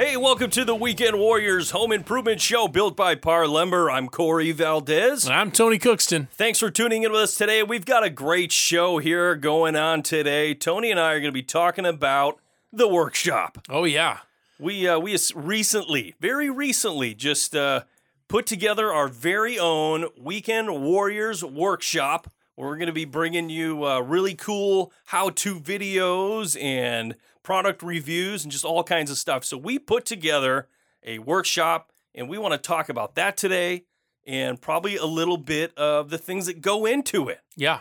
Hey, welcome to the Weekend Warriors Home Improvement Show built by Par Lumber. I'm Corey Valdez. And I'm Tony Cookston. Thanks for tuning in with us today. We've got a great show here going on today. Tony and I are going to be talking about the workshop. Oh yeah. We uh, we recently, very recently, just uh, put together our very own Weekend Warriors workshop. We're going to be bringing you uh, really cool how-to videos and product reviews and just all kinds of stuff. So we put together a workshop, and we want to talk about that today, and probably a little bit of the things that go into it. Yeah.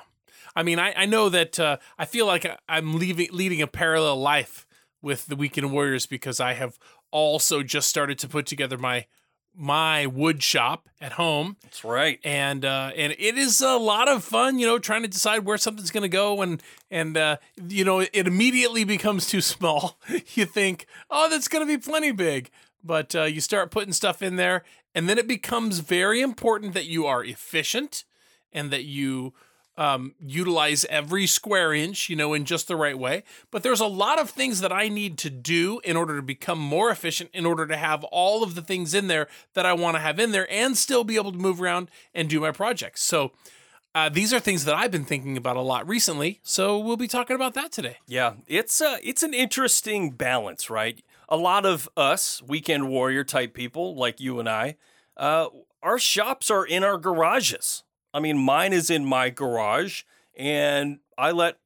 I mean, I, I know that uh, I feel like I'm leaving, leading a parallel life with the Weekend Warriors because I have also just started to put together my my wood shop at home That's right. and uh, and it is a lot of fun, you know, trying to decide where something's going to go, and and uh, you know, it immediately becomes too small. you think, oh, that's going to be plenty big, but uh, you start putting stuff in there, and then it becomes very important that you are efficient and that you um, utilize every square inch, you know, in just the right way. But there's a lot of things that I need to do in order to become more efficient, in order to have all of the things in there that I want to have in there and still be able to move around and do my projects. So uh, these are things that I've been thinking about a lot recently. So we'll be talking about that today. Yeah, it's uh it's an interesting balance, right? A lot of us weekend warrior type people like you and I, uh, our shops are in our garages. I mean, mine is in my garage, and I let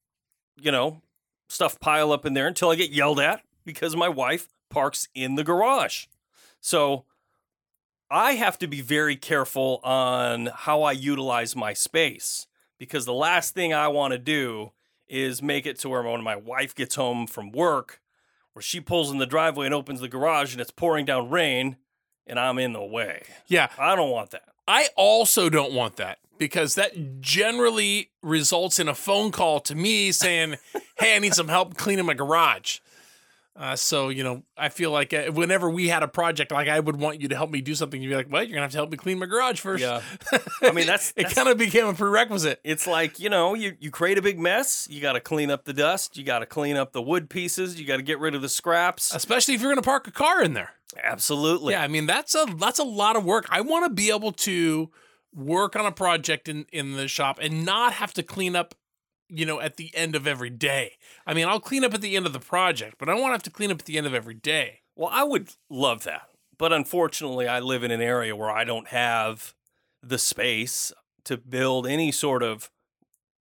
you know stuff pile up in there until I get yelled at because my wife parks in the garage. So I have to be very careful on how I utilize my space because the last thing I want to do is make it to where when my wife gets home from work, where she pulls in the driveway and opens the garage and it's pouring down rain and I'm in the way. Yeah, I don't want that. I also don't want that because that generally results in a phone call to me saying, "Hey, I need some help cleaning my garage." Uh, so you know, I feel like uh, whenever we had a project, like I would want you to help me do something, you'd be like, "Well, you're gonna have to help me clean my garage first. Yeah. I mean, that's, it kind of became a prerequisite. it's like, you know, you, you create a big mess, you got to clean up the dust, you got to clean up the wood pieces, you got to get rid of the scraps. especially if you're gonna park a car in there. Absolutely. Yeah, I mean that's a that's a lot of work. I want to be able to work on a project in in the shop and not have to clean up, you know, at the end of every day. I mean, I'll clean up at the end of the project, but I to have to clean up at the end of every day. Well, I would love that. But unfortunately, I live in an area where I don't have the space to build any sort of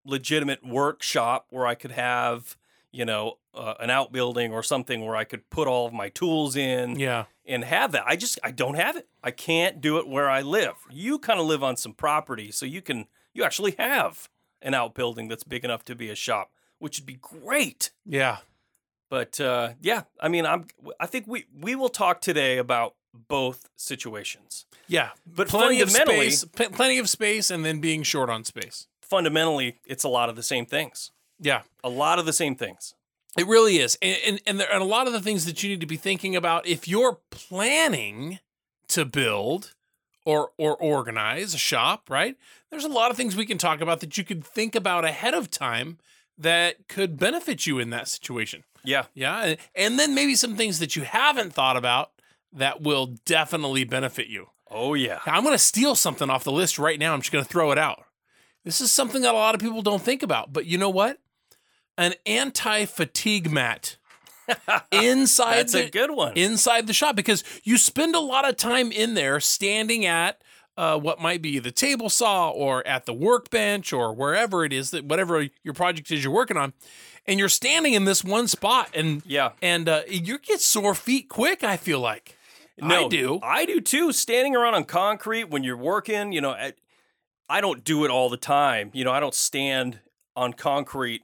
legitimate workshop where I could have, you know, uh, an outbuilding or something where I could put all of my tools in Yeah. and have that. I just I don't have it. I can't do it where I live. You kind of live on some property, so you can you actually have an outbuilding that's big enough to be a shop, which would be great. Yeah. But uh, yeah, I mean, I'm. I think we we will talk today about both situations. Yeah. But plenty of fundamentally- space, pl- plenty of space and then being short on space. Fundamentally, it's a lot of the same things. Yeah. A lot of the same things. It really is. And, and, and there are a lot of the things that you need to be thinking about if you're planning to build or or organize a shop, right? There's a lot of things we can talk about that you could think about ahead of time that could benefit you in that situation. Yeah, Yeah. And, and then maybe some things that you haven't thought about that will definitely benefit you. Oh yeah. I'm going to steal something off the list right now. I'm just going to throw it out. This is something that a lot of people don't think about, but you know what? An anti-fatigue mat inside That's the a good one. inside the shop because you spend a lot of time in there standing at uh, what might be the table saw or at the workbench or wherever it is that whatever your project is you're working on, and you're standing in this one spot and yeah. and uh, you get sore feet quick. I feel like No, I do. I do too. Standing around on concrete when you're working, you know, I, I don't do it all the time. You know, I don't stand on concrete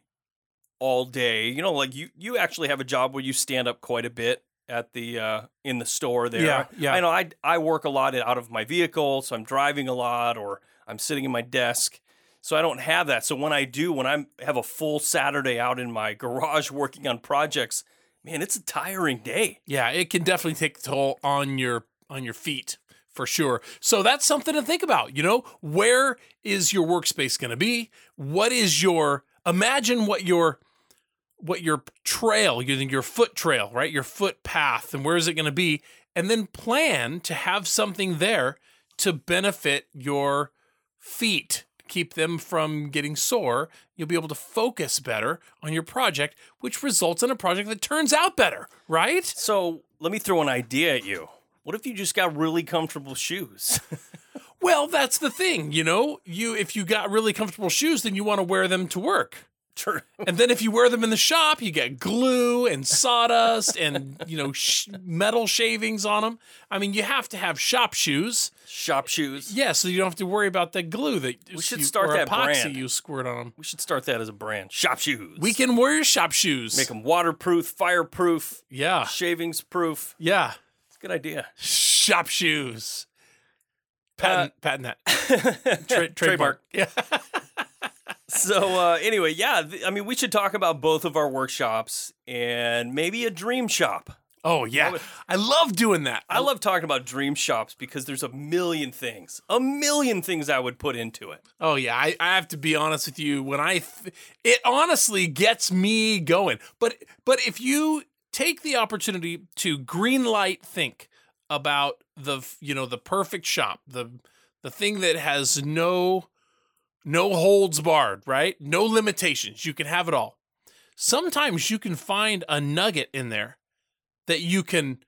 all day. You know, like you you actually have a job where you stand up quite a bit at the uh in the store there. Yeah, yeah. I know I I work a lot out of my vehicle, so I'm driving a lot or I'm sitting in my desk. So I don't have that. So when I do, when I have a full Saturday out in my garage working on projects, man, it's a tiring day. Yeah, it can definitely take a toll on your on your feet for sure. So that's something to think about. You know, where is your workspace going to be? What is your imagine what your what your trail, your your foot trail, right? Your foot path, and where is it going to be? And then plan to have something there to benefit your feet keep them from getting sore, you'll be able to focus better on your project, which results in a project that turns out better, right? So let me throw an idea at you. What if you just got really comfortable shoes? Well, that's the thing, you know. You if you got really comfortable shoes, then you want to wear them to work. True. And then if you wear them in the shop, you get glue and sawdust and you know sh- metal shavings on them. I mean, you have to have shop shoes. Shop shoes. Yeah, so you don't have to worry about the glue that We should you, start that epoxy brand. you squirt on them. We should start that as a brand. Shop shoes. Weekend warrior shop shoes. make them waterproof, fireproof, yeah, shavings proof. yeah, It's a good idea. shop shoes. Uh, patent, patent that. Tra- trademark. Trademark. Yeah. So uh, anyway, yeah, th- I mean, we should talk about both of our workshops and maybe a dream shop. Oh yeah, I love doing that. I love talking about dream shops because there's a million things, a million things I would put into it. Oh yeah, I, I have to be honest with you. When I, th- it honestly gets me going. But but if you take the opportunity to green light think about the you know the perfect shop, the the thing that has no no holds barred, right? No limitations. You can have it all. Sometimes you can find a nugget in there that you can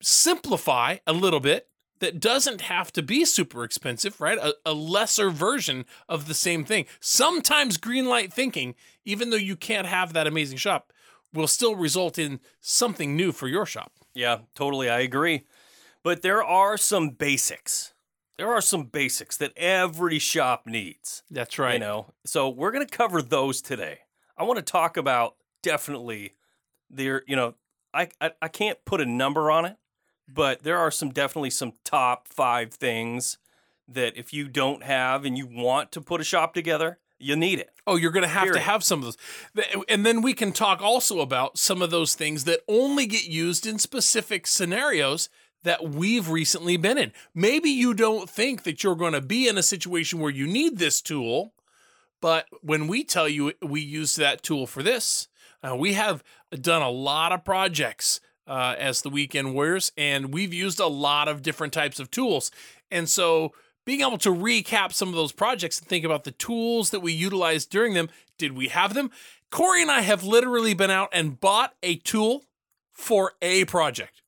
simplify a little bit that doesn't have to be super expensive, right? A, a lesser version of the same thing. Sometimes green light thinking, even though you can't have that amazing shop, will still result in something new for your shop. Yeah, totally. I agree. But there are some basics. There are some basics that every shop needs. That's right. You know, so we're going to cover those today. I want to talk about definitely there. You know, I, I I can't put a number on it, but there are some definitely some top five things that if you don't have and you want to put a shop together, you need it. Oh, you're going to have to have some of those. And then we can talk also about some of those things that only get used in specific scenarios that we've recently been in. Maybe you don't think that you're going to be in a situation where you need this tool, but when we tell you we use that tool for this, uh, we have done a lot of projects uh, as the Weekend Warriors, and we've used a lot of different types of tools. And so being able to recap some of those projects and think about the tools that we utilized during them, did we have them? Corey and I have literally been out and bought a tool for a project.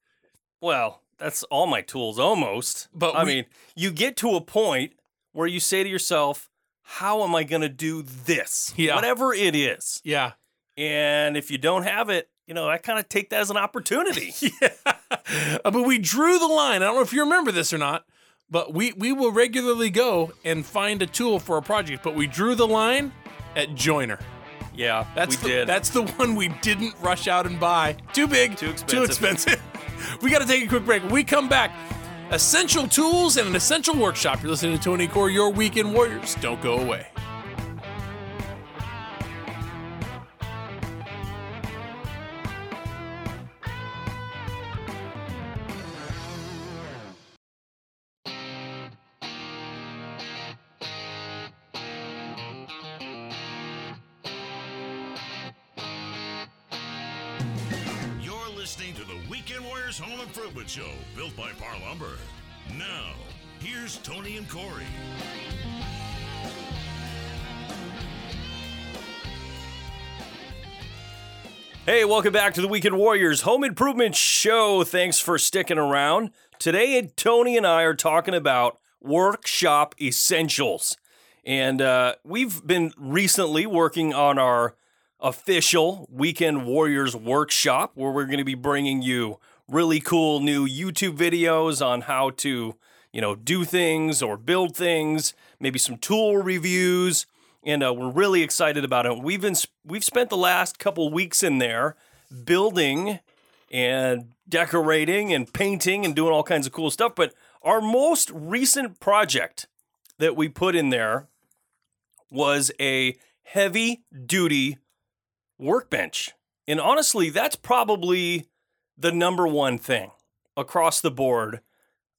Well, that's all my tools almost. But I we- mean, you get to a point where you say to yourself, how am I going to do this? Yeah. Whatever it is. Yeah. And if you don't have it, you know, I kind of take that as an opportunity. Uh, but we drew the line. I don't know if you remember this or not, but we, we will regularly go and find a tool for a project, but we drew the line at Joiner. yeah, That's we the, did. That's the one we didn't rush out and buy. Too big. Too expensive. Too expensive. We got to take a quick break. When we come back, essential tools and an essential workshop. You're listening to Tony Core, your weekend warriors. Don't go away. Show, built by Par Lumber. Now, here's Tony and Corey. Hey, welcome back to the Weekend Warriors Home Improvement Show. Thanks for sticking around. Today, Tony and I are talking about workshop essentials. And uh, we've been recently working on our official Weekend Warriors workshop where we're going to be bringing you really cool new YouTube videos on how to, you know, do things or build things, maybe some tool reviews and uh, we're really excited about it. We've been we've spent the last couple weeks in there building and decorating and painting and doing all kinds of cool stuff. But our most recent project that we put in there was a heavy duty workbench. And honestly, that's probably the number one thing across the board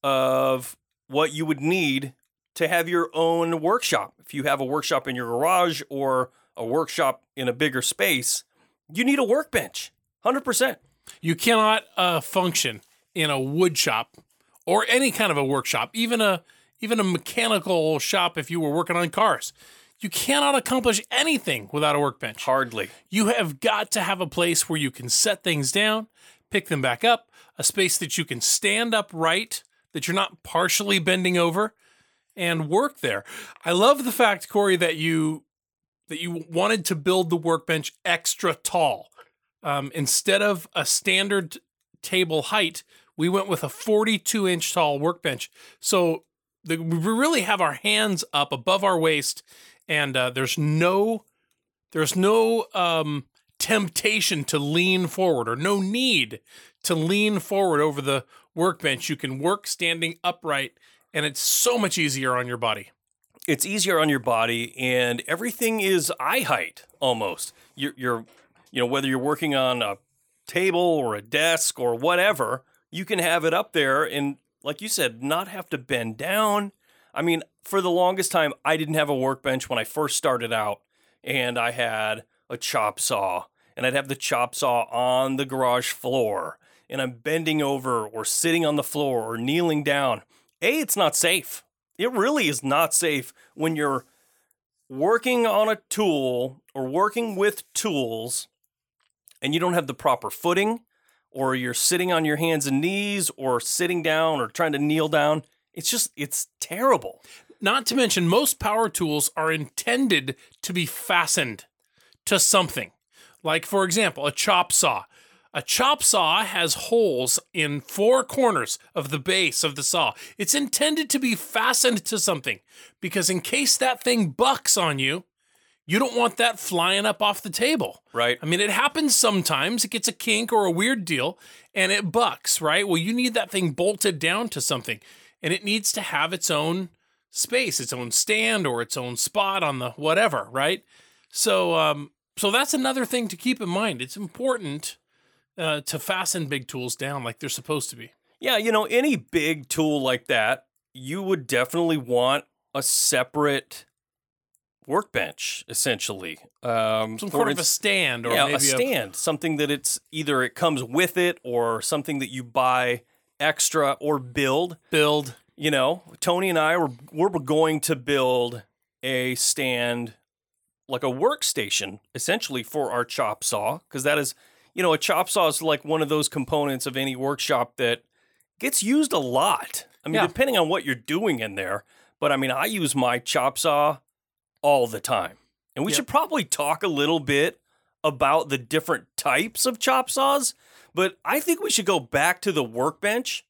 of what you would need to have your own workshop. If you have a workshop in your garage or a workshop in a bigger space, you need a workbench. 100%. You cannot uh, function in a wood shop or any kind of a workshop, even a even a mechanical shop if you were working on cars. You cannot accomplish anything without a workbench. Hardly. You have got to have a place where you can set things down, pick them back up, a space that you can stand upright, that you're not partially bending over, and work there. I love the fact, Corey, that you that you wanted to build the workbench extra tall. Um, instead of a standard table height, we went with a 42 inch tall workbench. So the, we really have our hands up above our waist, and uh, there's no there's no um, temptation to lean forward or no need to lean forward over the workbench. You can work standing upright, and it's so much easier on your body. It's easier on your body, and everything is eye height almost. You're, you're you know, whether you're working on a table or a desk or whatever, you can have it up there and, like you said, not have to bend down. I mean, for the longest time, I didn't have a workbench when I first started out, and I had a chop saw, and I'd have the chop saw on the garage floor, and I'm bending over or sitting on the floor or kneeling down. A, it's not safe. It really is not safe when you're working on a tool or working with tools and you don't have the proper footing, or you're sitting on your hands and knees, or sitting down, or trying to kneel down, it's just, it's terrible. Not to mention, most power tools are intended to be fastened to something. Like, for example, a chop saw. A chop saw has holes in four corners of the base of the saw. It's intended to be fastened to something because, in case that thing bucks on you, you don't want that flying up off the table. Right. I mean, it happens sometimes. It gets a kink or a weird deal and it bucks, right? Well, you need that thing bolted down to something and it needs to have its own space, its own stand or its own spot on the whatever, right? So, um, so that's another thing to keep in mind. It's important uh, to fasten big tools down like they're supposed to be. Yeah, you know, any big tool like that, you would definitely want a separate workbench, essentially. Um, Some sort of a stand or yeah, maybe a stand, something that it's either it comes with it or something that you buy extra or build. build. You know, Tony and I were we're going to build a stand like a workstation essentially for our chop saw because that is, you know, a chop saw is like one of those components of any workshop that gets used a lot. I mean, Yeah. depending on what you're doing in there, but I mean, I use my chop saw all the time. And we Yep. should probably talk a little bit about the different types of chop saws, but I think we should go back to the workbench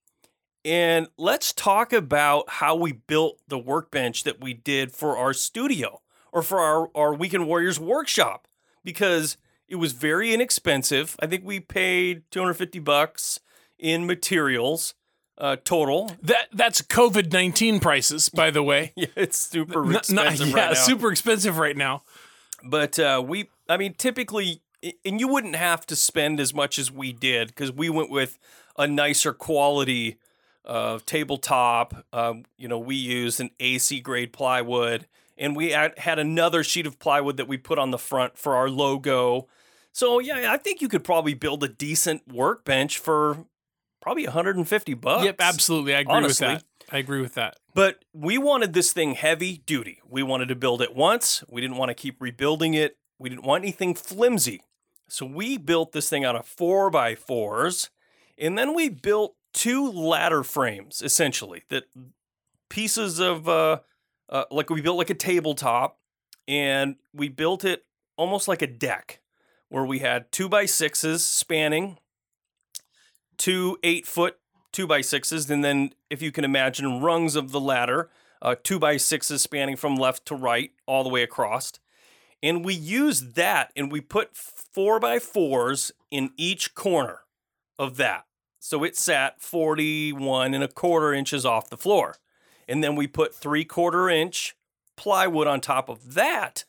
and let's talk about how we built the workbench that we did for our studio or for our, our Weekend Warriors workshop because it was very inexpensive. I think we paid 250 bucks in materials uh, total. That that's COVID nineteen prices, by the way. Yeah, it's super expensive yeah, right now. super expensive right now. But uh, we, I mean, typically, and you wouldn't have to spend as much as we did because we went with a nicer quality uh, tabletop. Uh, you know, we used an AC grade plywood, and we had, another sheet of plywood that we put on the front for our logo. So yeah, I think you could probably build a decent workbench for probably 150 bucks. Yep, absolutely. I agree honestly. with that. I agree with that. But we wanted this thing heavy duty. We wanted to build it once. We didn't want to keep rebuilding it. We didn't want anything flimsy. So we built this thing out of four by fours. And then we built two ladder frames, essentially, that pieces of, uh, uh, like we built like a tabletop and we built it almost like a deck where we had two by sixes spanning two eight foot two by sixes, and then if you can imagine rungs of the ladder, uh, two by sixes spanning from left to right all the way across. And we used that and we put four by fours in each corner of that. So it sat 41 and a quarter inches off the floor. And then we put three quarter inch plywood on top of that,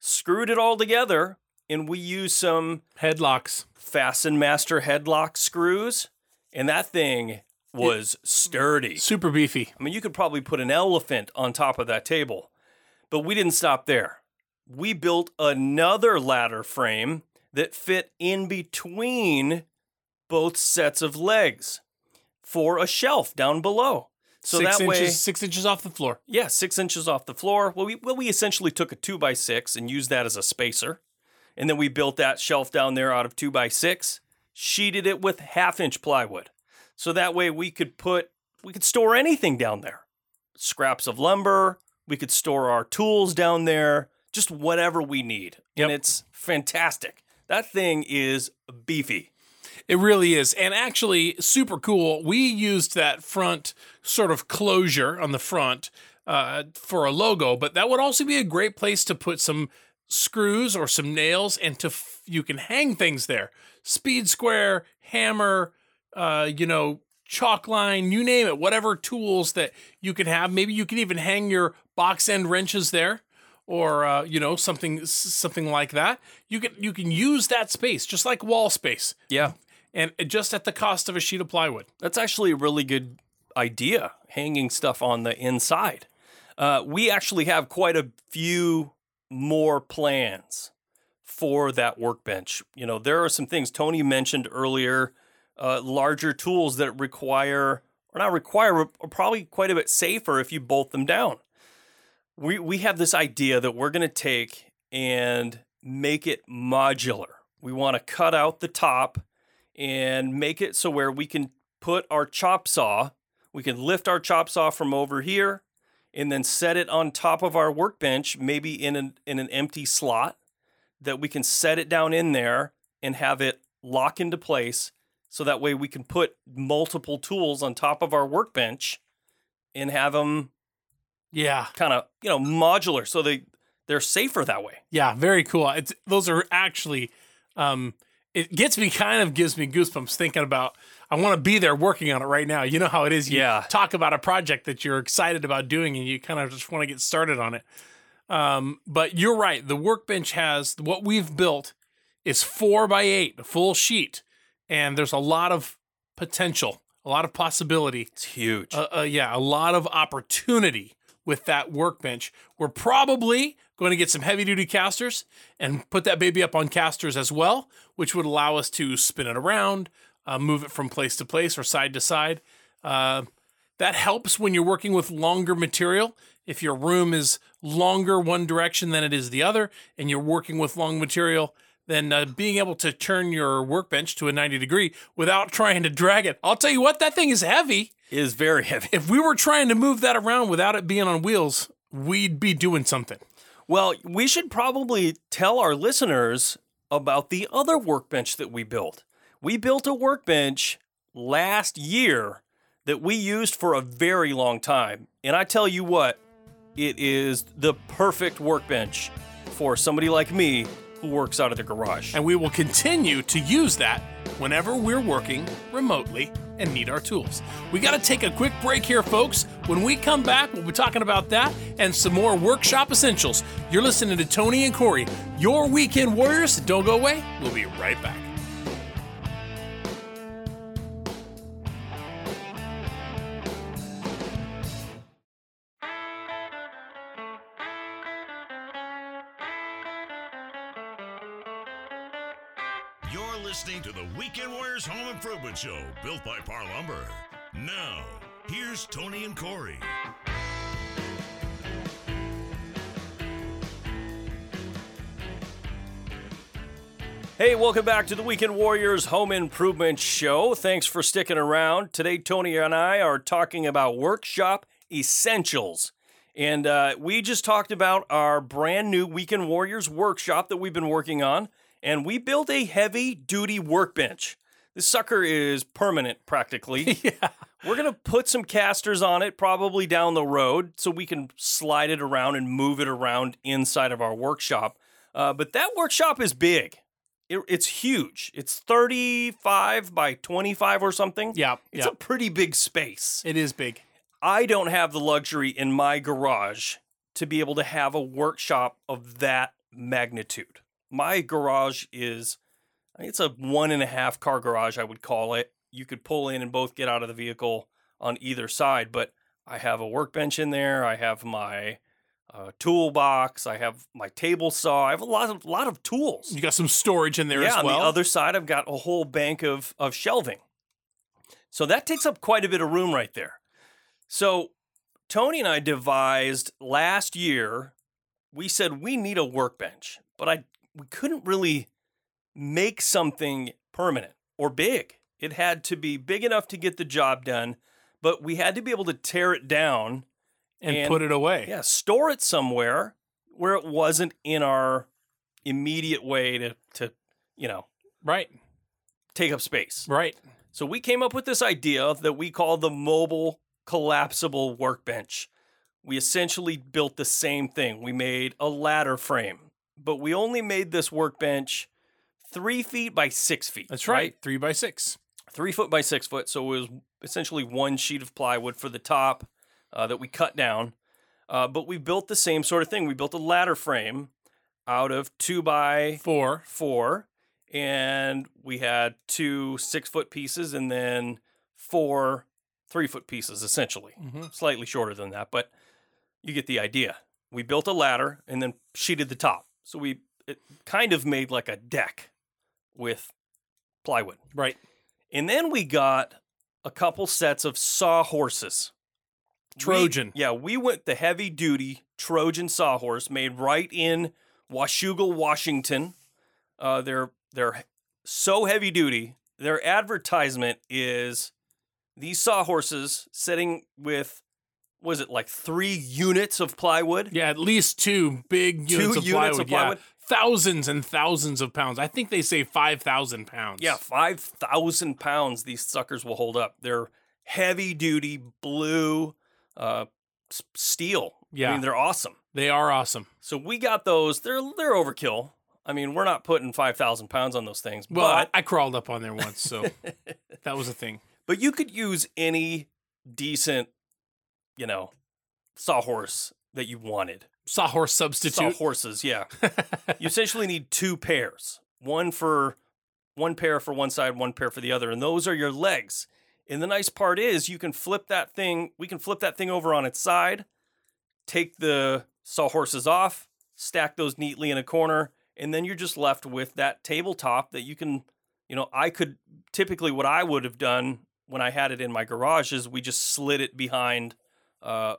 screwed it all together, and we used some HeadLOKs. Fasten Master HeadLOK screws, and that thing was sturdy. Super beefy. I mean, you could probably put an elephant on top of that table. But we didn't stop there. We built another ladder frame that fit in between both sets of legs for a shelf down below. So six that inches, way, six inches off the floor. yeah, six inches off the floor. Well, we well we essentially took a two by six and used that as a spacer, and then we built that shelf down there out of two by six, sheeted it with half inch plywood, so that way we could put we could store anything down there, scraps of lumber. We could store our tools down there, just whatever we need, Yep. and it's fantastic. That thing is beefy. It really is. And actually, super cool. We used that front sort of closure on the front uh, for a logo, but that would also be a great place to put some screws or some nails and to f- you can hang things there. Speed square, hammer, uh, you know, chalk line, you name it, whatever tools that you can have. Maybe you can even hang your box end wrenches there or uh, you know something something like that. You can you can use that space just like wall space Yeah, and just at the cost of a sheet of plywood. That's actually a really good idea, hanging stuff on the inside. Uh, we actually have quite a few more plans for that workbench. You know, there are some things Tony mentioned earlier, uh, larger tools that require, or not require, are probably quite a bit safer if you bolt them down. We, we have this idea that we're going to take and make it modular. We want to cut out the top and make it so where we can put our chop saw, we can lift our chop saw from over here and then set it on top of our workbench, maybe in an in an empty slot that we can set it down in there and have it lock into place so that way we can put multiple tools on top of our workbench and have them Yeah, kind of, you know, modular so they they're safer that way. yeah, very cool. It's those are actually, um, it gets me kind of gives me goosebumps thinking about. I want to be there working on it right now. You know how it is. You Yeah. talk about a project that you're excited about doing, and you kind of just want to get started on it. Um, but you're right. The workbench has what we've built is four by eight, a full sheet, and there's a lot of potential, a lot of possibility It's huge. uh, uh, yeah, a lot of opportunity with that workbench. We're probably going to get some heavy duty casters and put that baby up on casters as well, which would allow us to spin it around, uh, move it from place to place or side to side. Uh, that helps when you're working with longer material. If your room is longer one direction than it is the other, and you're working with long material, then uh, being able to turn your workbench to a 90 degree without trying to drag it. I'll tell you what, that thing is heavy is very heavy. if we were trying to move that around without it being on wheels, we'd be doing something. Well, we should probably tell our listeners about the other workbench that we built. We built a workbench last year that we used for a very long time. And I tell you what, it is the perfect workbench for somebody like me who works out of the garage. And we will continue to use that whenever we're working remotely and need our tools. We got to take a quick break here, folks. When we come back, we'll be talking about that and some more workshop essentials. You're listening to Tony and Corey, your weekend warriors. Don't go away. We'll be right back. Weekend Warriors Home Improvement Show, built by Par Lumber. Now, here's Tony and Corey. Hey, welcome back to the Weekend Warriors Home Improvement Show. Thanks for sticking around. Today, Tony and I are talking about workshop essentials. And uh, we just talked about our brand new Weekend Warriors workshop that we've been working on. And we built a heavy duty workbench. This sucker is permanent practically. yeah. We're going to put some casters on it probably down the road so we can slide it around and move it around inside of our workshop. Uh, but that workshop is big. It, it's huge. It's 35 by 25 or something. Yeah. It's yeah. a pretty big space. it is big. I don't have the luxury in my garage to be able to have a workshop of that magnitude. My garage is it's a one and a half car garage, I would call it. You could pull in and both get out of the vehicle on either side, but I have a workbench in there. I have my uh, toolbox. I have my table saw. I have a lot of lot of tools. You got some storage in there yeah, as well. on the other side, I've got a whole bank of of shelving. So that takes up quite a bit of room right there. So Tony and I devised last year. We said we need a workbench, but I we couldn't really make something permanent or big. It had to be big enough to get the job done, but we had to be able to tear it down and, and- put it away. yeah, store it somewhere where it wasn't in our immediate way to to, you know, Right. take up space. Right. So we came up with this idea that we call the mobile collapsible workbench. We essentially built the same thing. We made a ladder frame, but we only made this workbench three feet by six feet. That's right. Three by six. Three foot by six foot. So it was essentially one sheet of plywood for the top uh, that we cut down. Uh, but we built the same sort of thing. We built a ladder frame out of two by Four. four, and we had two six foot pieces and then four three foot pieces, essentially. Mhm. Slightly shorter than that, but you get the idea. We built a ladder and then sheeted the top. So we it kind of made like a deck with plywood. Right. And then we got a couple sets of sawhorses. We- Trojan. yeah, we went the heavy duty Trojan sawhorse made right in Washougal, Washington. Uh, they're they're so heavy duty. Their advertisement is these sawhorses sitting with was it like three units of plywood? Yeah, at least two big Two units, of, units plywood, of plywood? Yeah. Thousands and thousands of pounds. I think they say 5,000 pounds. Yeah, five thousand pounds. These suckers will hold up. They're heavy duty blue uh, steel. I Yeah. mean they're awesome. They are awesome. So we got those. They're they're overkill. I mean, we're not putting five thousand pounds on those things, Well, but I, I crawled up on there once, so that was a thing. but you could use any decent, you know, sawhorse that you wanted. Sawhorse substitute. Sawhorses, yeah. you essentially need two pairs, one for one pair for one side, one pair for the other, and those are your legs. And the nice part is you can flip that thing. We can flip that thing over on its side, take the sawhorses off, stack those neatly in a corner, and then you're just left with that tabletop that you can, you know, I could typically what I would have done when I had it in my garage is we just slid it behind uh,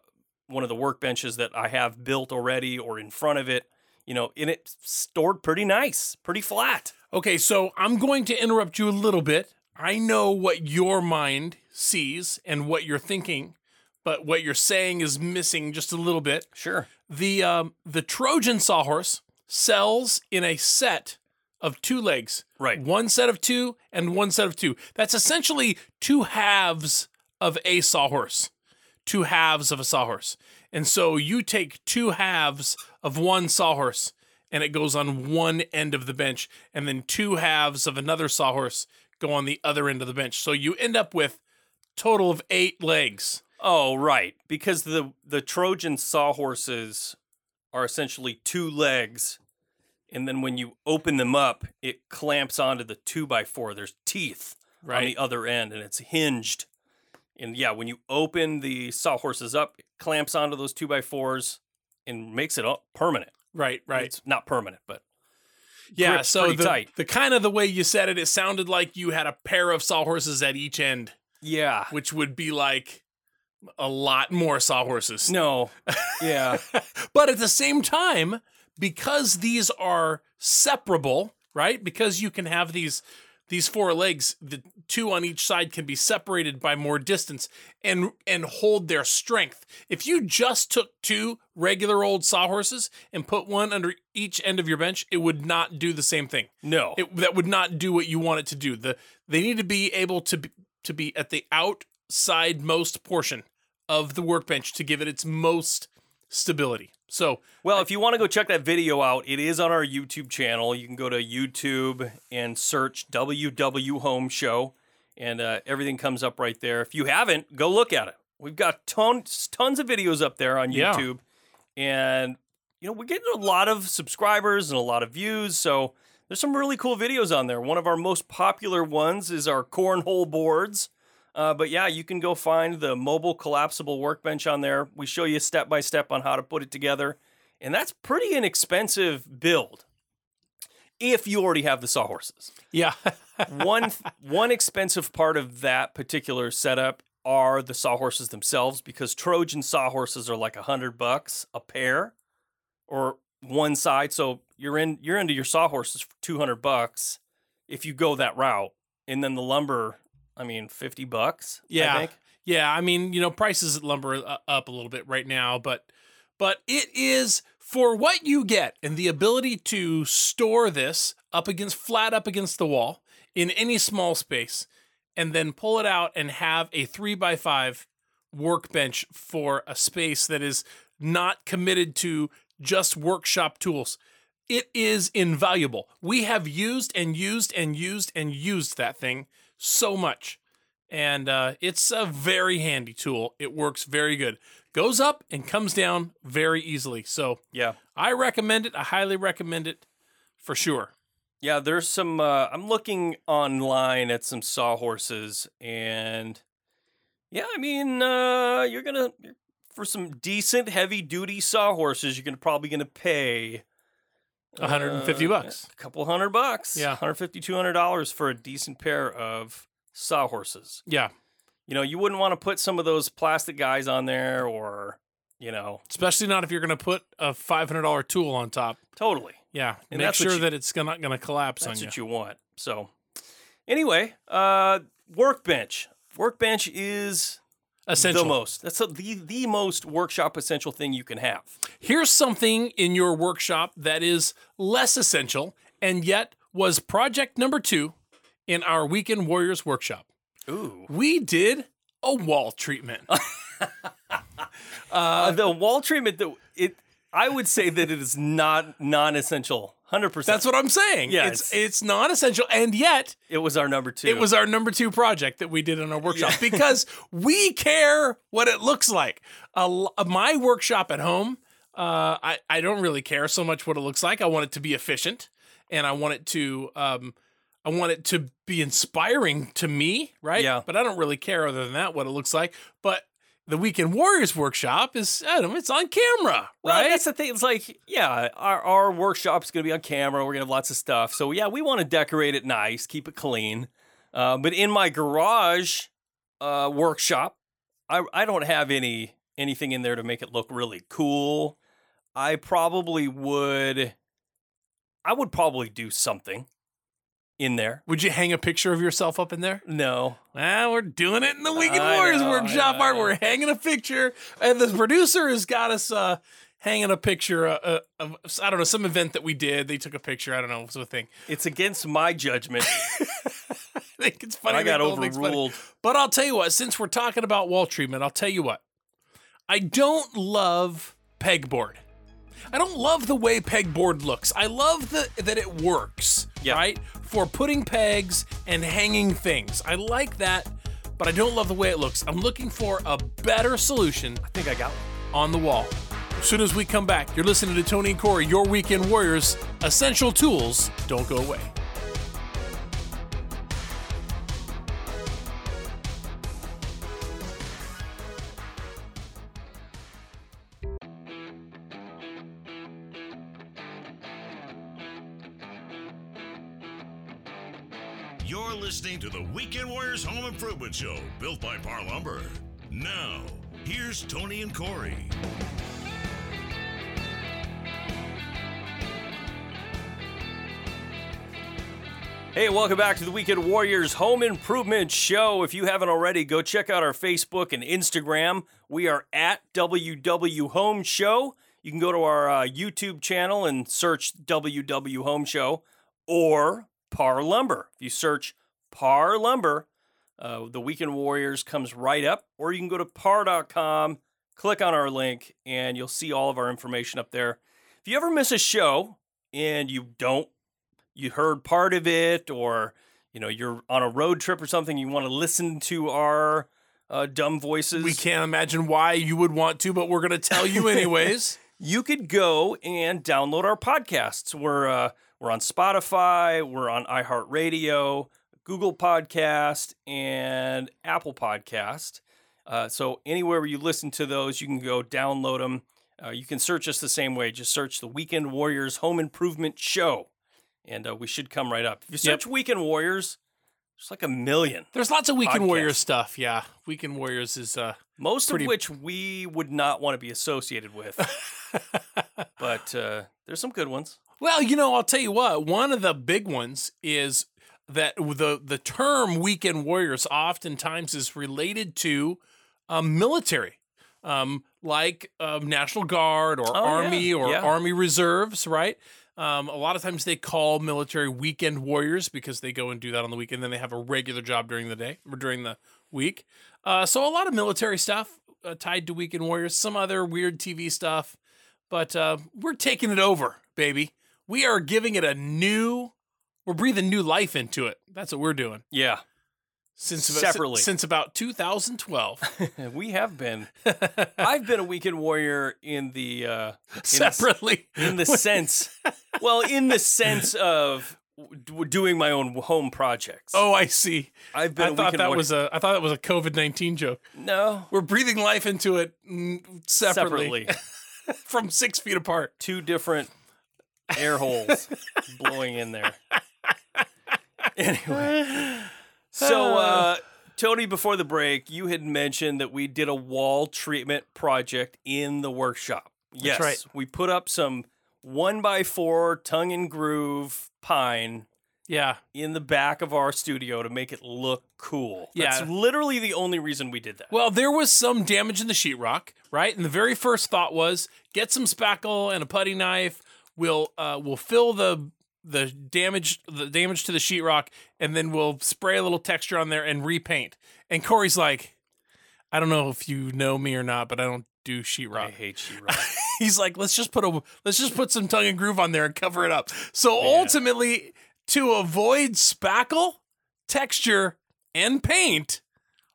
one of the workbenches that I have built already or in front of it, you know, and it's stored pretty nice, pretty flat. Okay, so I'm going to interrupt you a little bit. I know what your mind sees and what you're thinking, but what you're saying is missing just a little bit. Sure. The um, the Trojan sawhorse sells in a set of two legs. Right. One set of two and one set of two. That's essentially two halves of a sawhorse. Two halves of a sawhorse. And so you take two halves of one sawhorse and it goes on one end of the bench, and then two halves of another sawhorse go on the other end of the bench. So you end up with total of eight legs. Oh, right. Because the the Trojan sawhorses are essentially two legs, and then when you open them up, it clamps onto the two by four. There's teeth on the other end, and it's hinged. And yeah, when you open the sawhorses up, it clamps onto those two by fours and makes it all permanent. Right, right. It's not permanent, but Yeah, so the, tight. the kind of the way you said it, it sounded like you had a pair of sawhorses at each end, yeah. which would be like a lot more sawhorses. No. Yeah. but at the same time, because these are separable, right? Because you can have these these four legs, the two on each side can be separated by more distance and and hold their strength. If you just took two regular old sawhorses and put one under each end of your bench, it would not do the same thing. No. It, that would not do what you want it to do. The they need to be able to be, to be at the outside most portion of the workbench to give it its most stability. So Well, if you want to go check that video out, it is on our YouTube channel. You can go to YouTube and search WW Home Show, and uh, everything comes up right there. If you haven't, go look at it. We've got tons, tons of videos up there on Yeah. YouTube. And you know, we're getting a lot of subscribers and a lot of views, so there's some really cool videos on there. One of our most popular ones is our cornhole boards. Uh, but yeah, you can go find the mobile collapsible workbench on there. We show you step by step on how to put it together. And that's pretty inexpensive build if you already have the sawhorses. Yeah. one one expensive part of that particular setup are the sawhorses themselves because Trojan sawhorses are like a hundred bucks a pair, or one side. So you're in you're into your sawhorses for two hundred bucks if you go that route, and then the lumber. I mean, fifty bucks. Yeah. I think. Yeah, I mean, you know, prices at lumber uh, up a little bit right now, but but it is for what you get and the ability to store this up against flat up against the wall in any small space and then pull it out and have a three by five workbench for a space that is not committed to just workshop tools. It is invaluable. We have used and used and used and used that thing so much. And uh, it's a very handy tool. It works very good. Goes up and comes down very easily. So Yeah. I recommend it. I highly recommend it for sure. Yeah, there's some. Uh, I'm looking online at some sawhorses, and yeah, I mean, uh, you're gonna for some decent heavy duty sawhorses, you're gonna probably gonna pay 150 uh, bucks. a couple hundred bucks. Yeah. 150 200 dollars for a decent pair of sawhorses. Yeah. You know, you wouldn't want to put some of those plastic guys on there, or you know, Especially not if you're going to put a $500 tool on top. totally. Yeah. And Make that's sure you- that it's gonna, not going to collapse That's on you. what you want. So, anyway, uh, workbench. Workbench is Essential. the most. That's a, the the most workshop essential thing you can have. Here's something in your workshop that is less essential and yet was project number two in our Weekend Warriors workshop. Ooh, We did a wall treatment. uh, the wall treatment. That it, I would say that it is not non-essential. Hundred percent. That's what I'm saying. Yeah, it's it's not essential, and yet it was our number two. it was our number two project that we did in our workshop because we care what it looks like. A l- my workshop at home, uh, I I don't really care so much what it looks like. I want it to be efficient, and I want it to um, I want it to be inspiring to me, right? Yeah. But I don't really care other than that what it looks like. But the Weekend Warriors workshop is don't it's on camera, Well, right? that's the thing. It's like, yeah, our, our workshop's going to be on camera. We're going to have lots of stuff. So, yeah, we want to decorate it nice, keep it clean. Uh, but in my garage uh, workshop, I, I don't have any anything in there to make it look really cool. I probably would, I would probably do something in there. Would you hang a picture of yourself up in there? No. Ah, we're doing it in the Weekend I Warriors know, workshop art. We're hanging a picture, and the producer has got us uh, hanging a picture uh, uh, of I don't know some event that we did. They took a picture. I don't know, was a thing. It's against my judgment. I think it's funny. I got they both think funny. overruled. But I'll tell you what. Since we're talking about wall treatment, I'll tell you what. I don't love pegboard. I don't love the way pegboard looks. I love the that it works, Yeah. right? For putting pegs and hanging things. I like that, but I don't love the way it looks. I'm looking for a better solution I think I got one. on the wall. As soon as we come back, you're listening to Tony and Corey, your weekend warriors. Essential tools don't go away. Listening to the Weekend Warriors Home Improvement Show, built by Par Lumber. Now, here's Tony and Corey. Hey, welcome back to the Weekend Warriors Home Improvement Show. If you haven't already, go check out our Facebook and Instagram. We are at WW Home Show. You can go to our uh, YouTube channel and search WW Home Show or Par Lumber. If you search Par Lumber, uh, the Weekend Warriors comes right up, or you can go to par.com, click on our link, and you'll see all of our information up there. If you ever miss a show and you don't you heard part of it or you know you're on a road trip or something you want to listen to our uh, dumb voices We can't imagine why you would want to, but we're going to tell you anyways. you could go and download our podcasts. We're uh, we're on Spotify, we're on iHeartRadio, Google Podcast, and Apple Podcast. Uh, so anywhere where you listen to those, you can go download them. Uh, you can search us the same way. Just search the Weekend Warriors Home Improvement Show, and uh, we should come right up. If you search Weekend Warriors, there's like a million. There's lots of Weekend Podcasts. Warriors stuff. Yeah, Weekend Warriors is uh, Most Pretty- of which we would not want to be associated with. but uh, there's some good ones. Well, you know, I'll tell you what. One of the big ones is that the the term weekend warriors oftentimes is related to um, military, um, like um, National Guard or Oh, yeah, Army or yeah. Army Reserves, right? Um, a lot of times they call military weekend warriors because they go and do that on the weekend. Then they have a regular job during the day or during the week. Uh, so a lot of military stuff uh, tied to weekend warriors. Some other weird TV stuff, but uh, we're taking it over, baby. We are giving it a new. We're breathing new life into it. That's what we're doing Yeah, since Separately. since about 2012. we have been. I've been a weekend warrior in the uh, Separately, in the sense, well, in the sense of w- doing my own home projects. oh, I see. I've been I a thought weekend that warrior. was a. I thought that was a COVID 19 joke. no We're breathing life into it mm, separately, separately. from six feet apart. Two different air holes blowing in there. Anyway. So, uh, Tony, before the break, you had mentioned that we did a wall treatment project in the workshop. Yes, right. we put up some one by four tongue and groove pine Yeah, in the back of our studio to make it look cool. Yeah. That's literally the only reason we did that. Well, there was some damage in the sheetrock, right? And the very first thought was get some spackle and a putty knife. We'll uh, we'll fill the the damage the damage to the sheetrock, and then we'll spray a little texture on there and repaint. And Corey's like, I don't know if you know me or not, but I don't do sheetrock. I hate sheetrock. He's like, let's just put a let's just put some tongue and groove on there and cover it up. So ultimately, to avoid spackle, texture, and paint,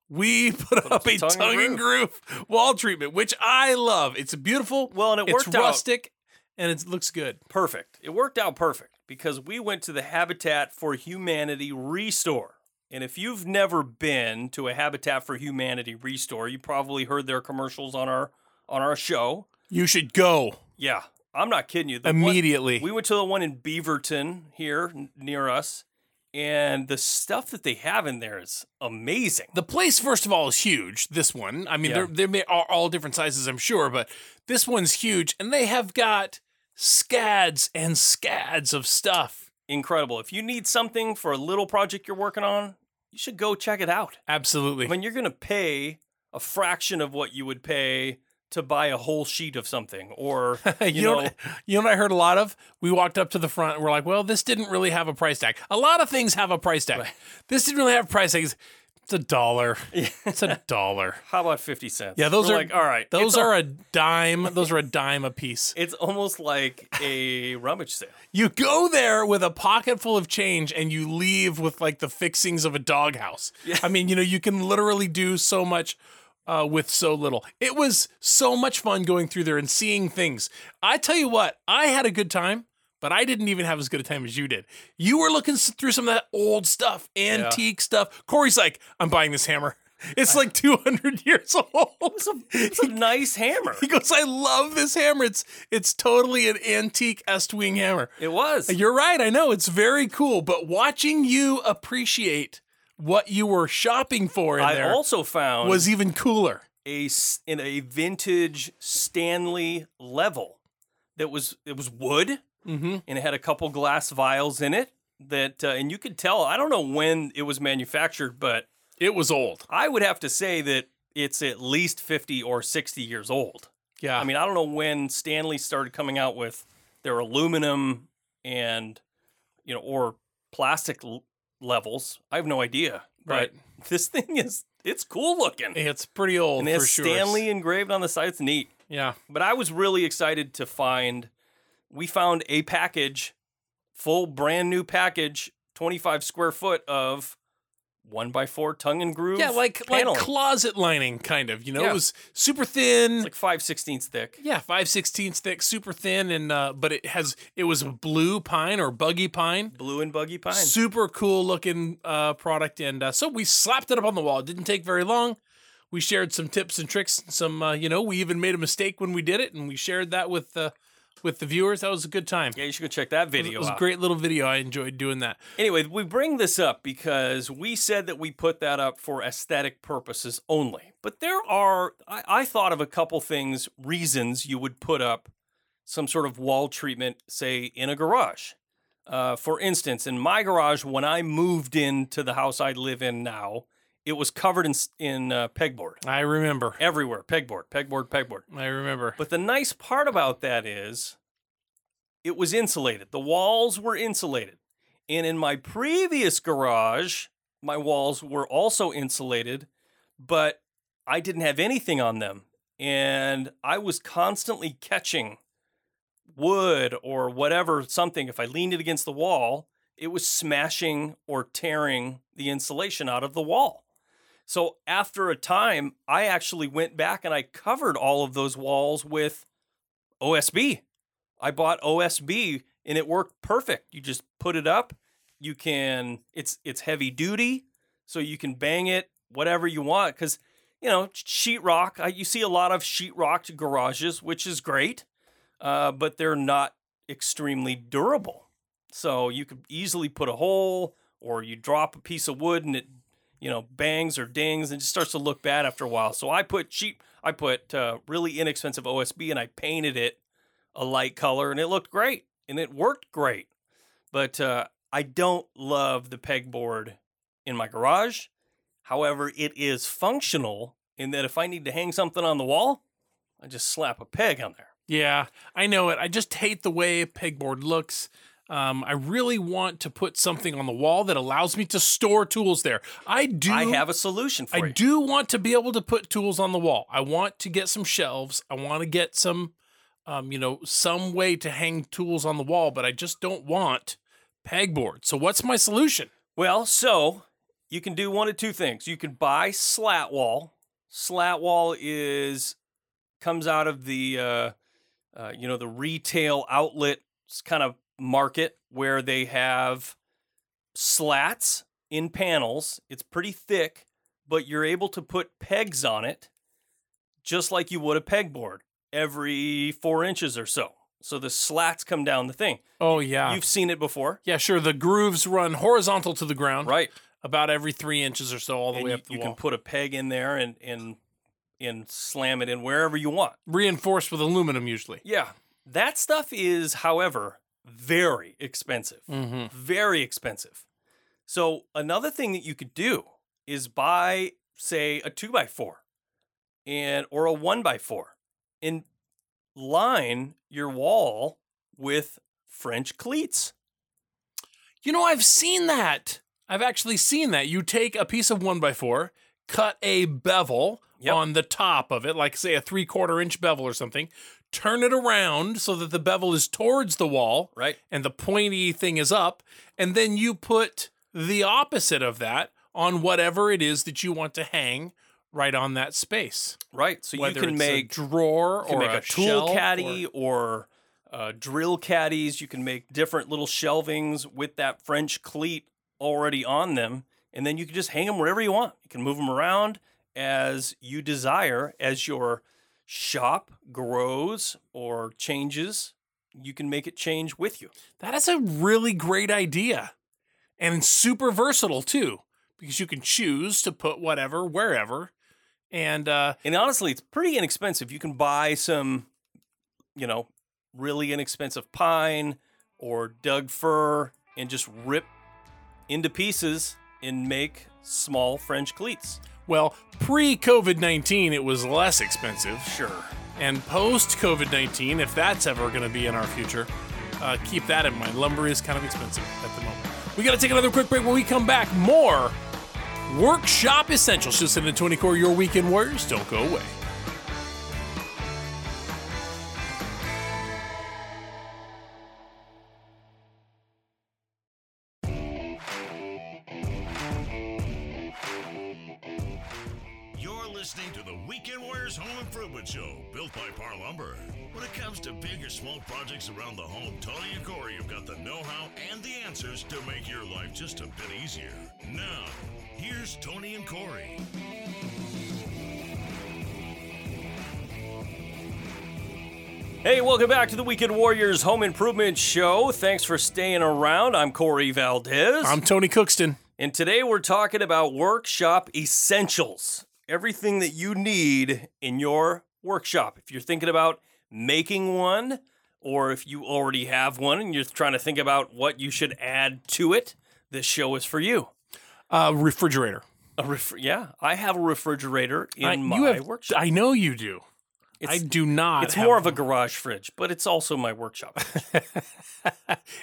we put, up a some tongue, and groove wall treatment, which I love. It's beautiful. Well, and it worked out- rustic, and it looks good. perfect. It worked out perfect because we went to the Habitat for Humanity Restore. And if you've never been to a Habitat for Humanity Restore, you probably heard their commercials on our on our show. You should go Yeah, I'm not kidding you. The one- immediately. we went to the one in Beaverton here n- near us, and the stuff that they have in there is amazing. the place, first of all, is huge. This one, I mean, Yeah. they're they are all different sizes, I'm sure, but this one's huge, and they have got scads and scads of stuff. Incredible. If you need something for a little project you're working on, you should go check it out. Absolutely. When you're going to pay a fraction of what you would pay to buy a whole sheet of something, or you, you, know, know, you know what I heard a lot of? We walked up to the front and we're like, well, this didn't really have a price tag. A lot of things have a price tag. This didn't really have a price tag. It's- a dollar. It's a dollar. how about fifty cents? Yeah, those We're are like all right. Those are a dime. Those are a dime a piece. it's almost like a rummage sale. You go there with a pocket full of change and you leave with like the fixings of a doghouse. I mean, you know, you can literally do so much uh, with so little. It was so much fun going through there and seeing things. I tell you what, I had a good time, but I didn't even have as good a time as you did. You were looking through some of that old stuff, antique stuff. Corey's like, I'm buying this hammer. It's like 200 years old. It's a, it's a nice hammer. He goes, I love this hammer. It's it's totally an antique Estwing hammer. It was. Uh, you're right. I know it's very cool, but watching you appreciate what you were shopping for in I there also found was even cooler. a in a vintage Stanley level that was it was wood Mm-hmm. and it had a couple glass vials in it that uh, and you could tell I don't know when it was manufactured but It was old. I would have to say that it's at least 50 or 60 years old. Yeah. I mean I don't know when Stanley started coming out with their aluminum and you know or plastic l- levels. I have no idea. But Right. this thing is it's cool looking. it's pretty old And it for sure. Stanley engraved on the side. It's neat. Yeah. But I was really excited to find, we found a package, full brand new package, 25 square foot of one by four tongue and groove. Yeah, like like closet lining, kind of. You know, Yeah. it was super thin. It's like five sixteenths thick. yeah, five sixteenths thick, super thin, and uh, but it has it was blue pine or buggy pine. Blue and buggy pine. Super cool looking uh, product, and uh, so we slapped it up on the wall. It didn't take very long. We shared some tips and tricks. Some, uh, you know, we even made a mistake when we did it, and we shared that with uh, with the viewers. That was a good time. Yeah, you should go check that video. It video was a great little video. I enjoyed doing that. Anyway, we bring this up because we said that we put that up for aesthetic purposes only. But there are, I, I thought of a couple things, reasons you would put up some sort of wall treatment, say, in a garage. Uh, for instance, in my garage, when I moved into the house I live in now, it was covered in, in uh, pegboard I remember. everywhere. Pegboard, pegboard, pegboard. I remember. But the nice part about that is it was insulated. The walls were insulated. And in my previous garage, my walls were also insulated, but I didn't have anything on them. And I was constantly catching wood or whatever, something. If I leaned it against the wall, it was smashing or tearing the insulation out of the wall. So after a time, I actually went back and I covered all of those walls with OSB. I bought OSB and it worked perfect. You just put it up. You can it's it's heavy duty, so you can bang it whatever you want cuz you know, sheetrock, you see a lot of sheetrocked garages, which is great. Uh, but they're not extremely durable. So you could easily put a hole or you drop a piece of wood and it you know, bangs or dings and just starts to look bad after a while. So I put cheap, I put uh, really inexpensive OSB and I painted it a light color and it looked great and it worked great. But uh, I don't love the pegboard in my garage. However, it is functional in that if I need to hang something on the wall, I just slap a peg on there. Yeah, I know it. I just hate the way pegboard looks. Um, I really want to put something on the wall that allows me to store tools there. I do. I have a solution for it. I you. do want to be able to put tools on the wall. I want to get some shelves. I want to get some, um, you know, some way to hang tools on the wall. But I just don't want pegboard. So what's my solution? Well, so you can do one of two things. You can buy slat wall. Slat wall is comes out of the uh, uh, you know the retail outlet kind of market where they have slats in panels. It's pretty thick, but you're able to put pegs on it, just like you would a pegboard, every four inches or so. So the slats come down the thing. Oh yeah, You've seen it before, yeah, sure. The grooves run horizontal to the ground, right? about every three inches or so, all the and way you, up the you wall. can put a peg in there and and and slam it in wherever you want. Reinforced with aluminum usually. Yeah, that stuff is, however, very expensive. Mm-hmm. Very expensive. So another thing that you could do is buy, say, a two by four, and or a one by four, and line your wall with French cleats. You know, I've seen that. I've actually seen that. You take a piece of one by four, cut a bevel Yep. on the top of it, like say a three quarter inch bevel or something, turn it around so that the bevel is towards the wall Right. and the pointy thing is up, and then you put the opposite of that on whatever it is that you want to hang right on that space. Right. So Whether you can make a drawer You can or make a, a tool caddy or- or, uh, drill caddies. You can make different little shelvings with that French cleat already on them, and then you can just hang them wherever you want. You can move them around as you desire as your shop grows or changes. You can make it change with you. That is a really great idea and super versatile too, because you can choose to put whatever wherever. And uh, And honestly, it's pretty inexpensive. You can buy some, you know, really inexpensive pine or Doug fir and just rip into pieces and make small French cleats. Well, pre COVID 19, it was less expensive. Sure. And post COVID 19, if that's ever going to be in our future, uh, keep that in mind. Lumber is kind of expensive at the moment. We got to take another quick break. When we come back, more workshop essentials. Just in the 20 Core Your Weekend Warriors. Don't go away. Weekend Warriors Home Improvement Show, built by Parr Lumber. When it comes to big or small projects around the home, Tony and Corey have got the know how and the answers to make your life just a bit easier. Now, here's Tony and Corey. Hey, welcome back to the Weekend Warriors Home Improvement Show. Thanks for staying around. I'm Corey Valdez. I'm Tony Cookston. and today we're talking about workshop essentials. Everything that you need in your workshop. If you're thinking about making one, or if you already have one and you're trying to think about what you should add to it, this show is for you. Uh, refrigerator. A ref- yeah, I have a refrigerator in I, my you have, workshop. I know you do. It's, I do not. it's more of a garage fridge, but it's also my workshop.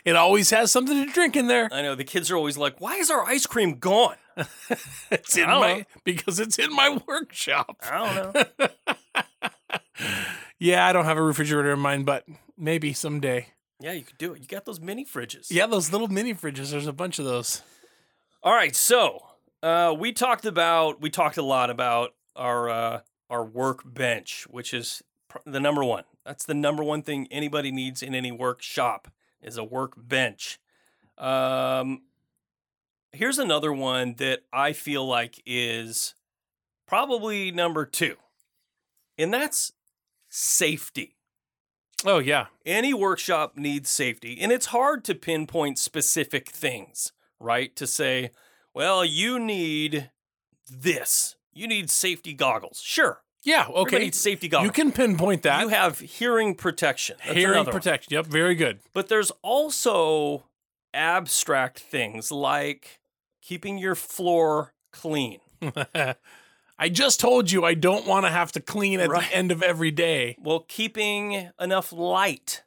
It always has something to drink in there. I know the kids are always like, "Why is our ice cream gone?" It's in my know. because it's in my workshop. I don't know. Yeah, I don't have a refrigerator in mine, but maybe someday. yeah, you could do it. You got those mini fridges. Yeah, those little mini fridges. There's a bunch of those. All right, so uh, we talked about we talked a lot about our uh, our workbench, which is pr- the number one. That's the number one thing anybody needs in any workshop is a workbench. Um, here's another one that I feel like is probably number two, and that's safety Oh yeah, any workshop needs safety and it's hard to pinpoint specific things right to say well you need this you need safety goggles sure yeah. Everybody Okay, needs safety goggles you can pinpoint that. you have hearing protection That's Hearing another one. protection. Yep, very good. but there's also abstract things like keeping your floor clean I just told you I don't want to have to clean at Right. the end of every day. well keeping enough light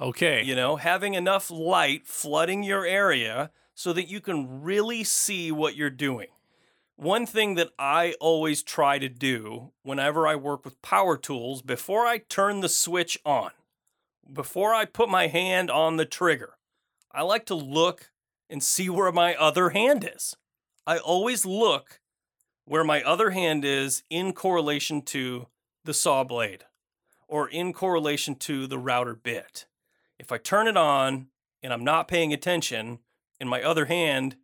Okay. you know, having enough light flooding your area so that you can really see what you're doing. One thing that I always try to do whenever I work with power tools, before I turn the switch on, before I put my hand on the trigger, I like to look and see where my other hand is. I always look where my other hand is in correlation to the saw blade or in correlation to the router bit. If I turn it on and I'm not paying attention and my other hand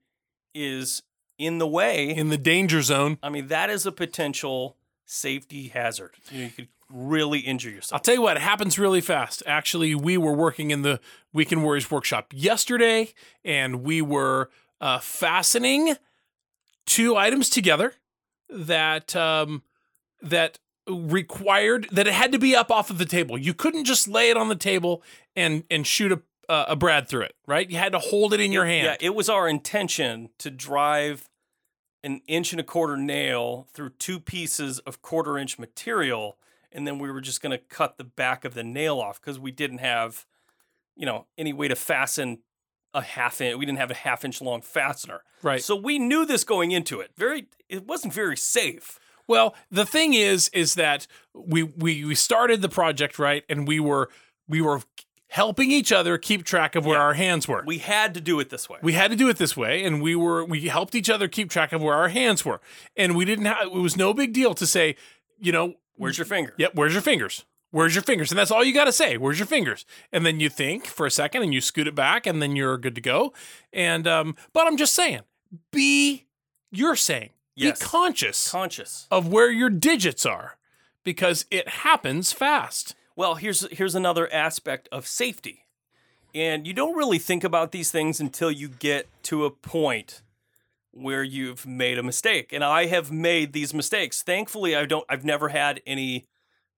is in the way, In the danger zone. I mean, that is a potential safety hazard. You, know, you could really injure yourself. I'll tell you what, it happens really fast. Actually, we were working in the Weekend Warriors workshop yesterday, and we were uh, fastening two items together that um, that required that it had to be up off of the table. You couldn't just lay it on the table and and shoot a uh, a brad through it, right? You had to hold it in your hand. Yeah, it was our intention to drive an inch and a quarter nail through two pieces of quarter inch material, and then we were just going to cut the back of the nail off because we didn't have, you know, any way to fasten a half inch. We didn't have a half inch long fastener, Right. So we knew this going into it. Very, it wasn't very safe. Well, the thing is, is that we we we started the project right, and we were we were helping each other keep track of where Yeah. our hands were. We had to do it this way. we had to do it this way, and we were we helped each other keep track of where our hands were, and we didn't have. It was no big deal to say, you know, Where's your finger? Yep, where's your fingers? Where's your fingers? And that's all you got to say. Where's your fingers? And then you think for a second, and you scoot it back, and then you're good to go. And um, but I'm just saying, be you're saying Yes. be conscious Conscious. of where your digits are because it happens fast. Well, here's here's another aspect of safety. And you don't really think about these things until you get to a point where you've made a mistake. And I have made these mistakes. Thankfully, I don't I've never had any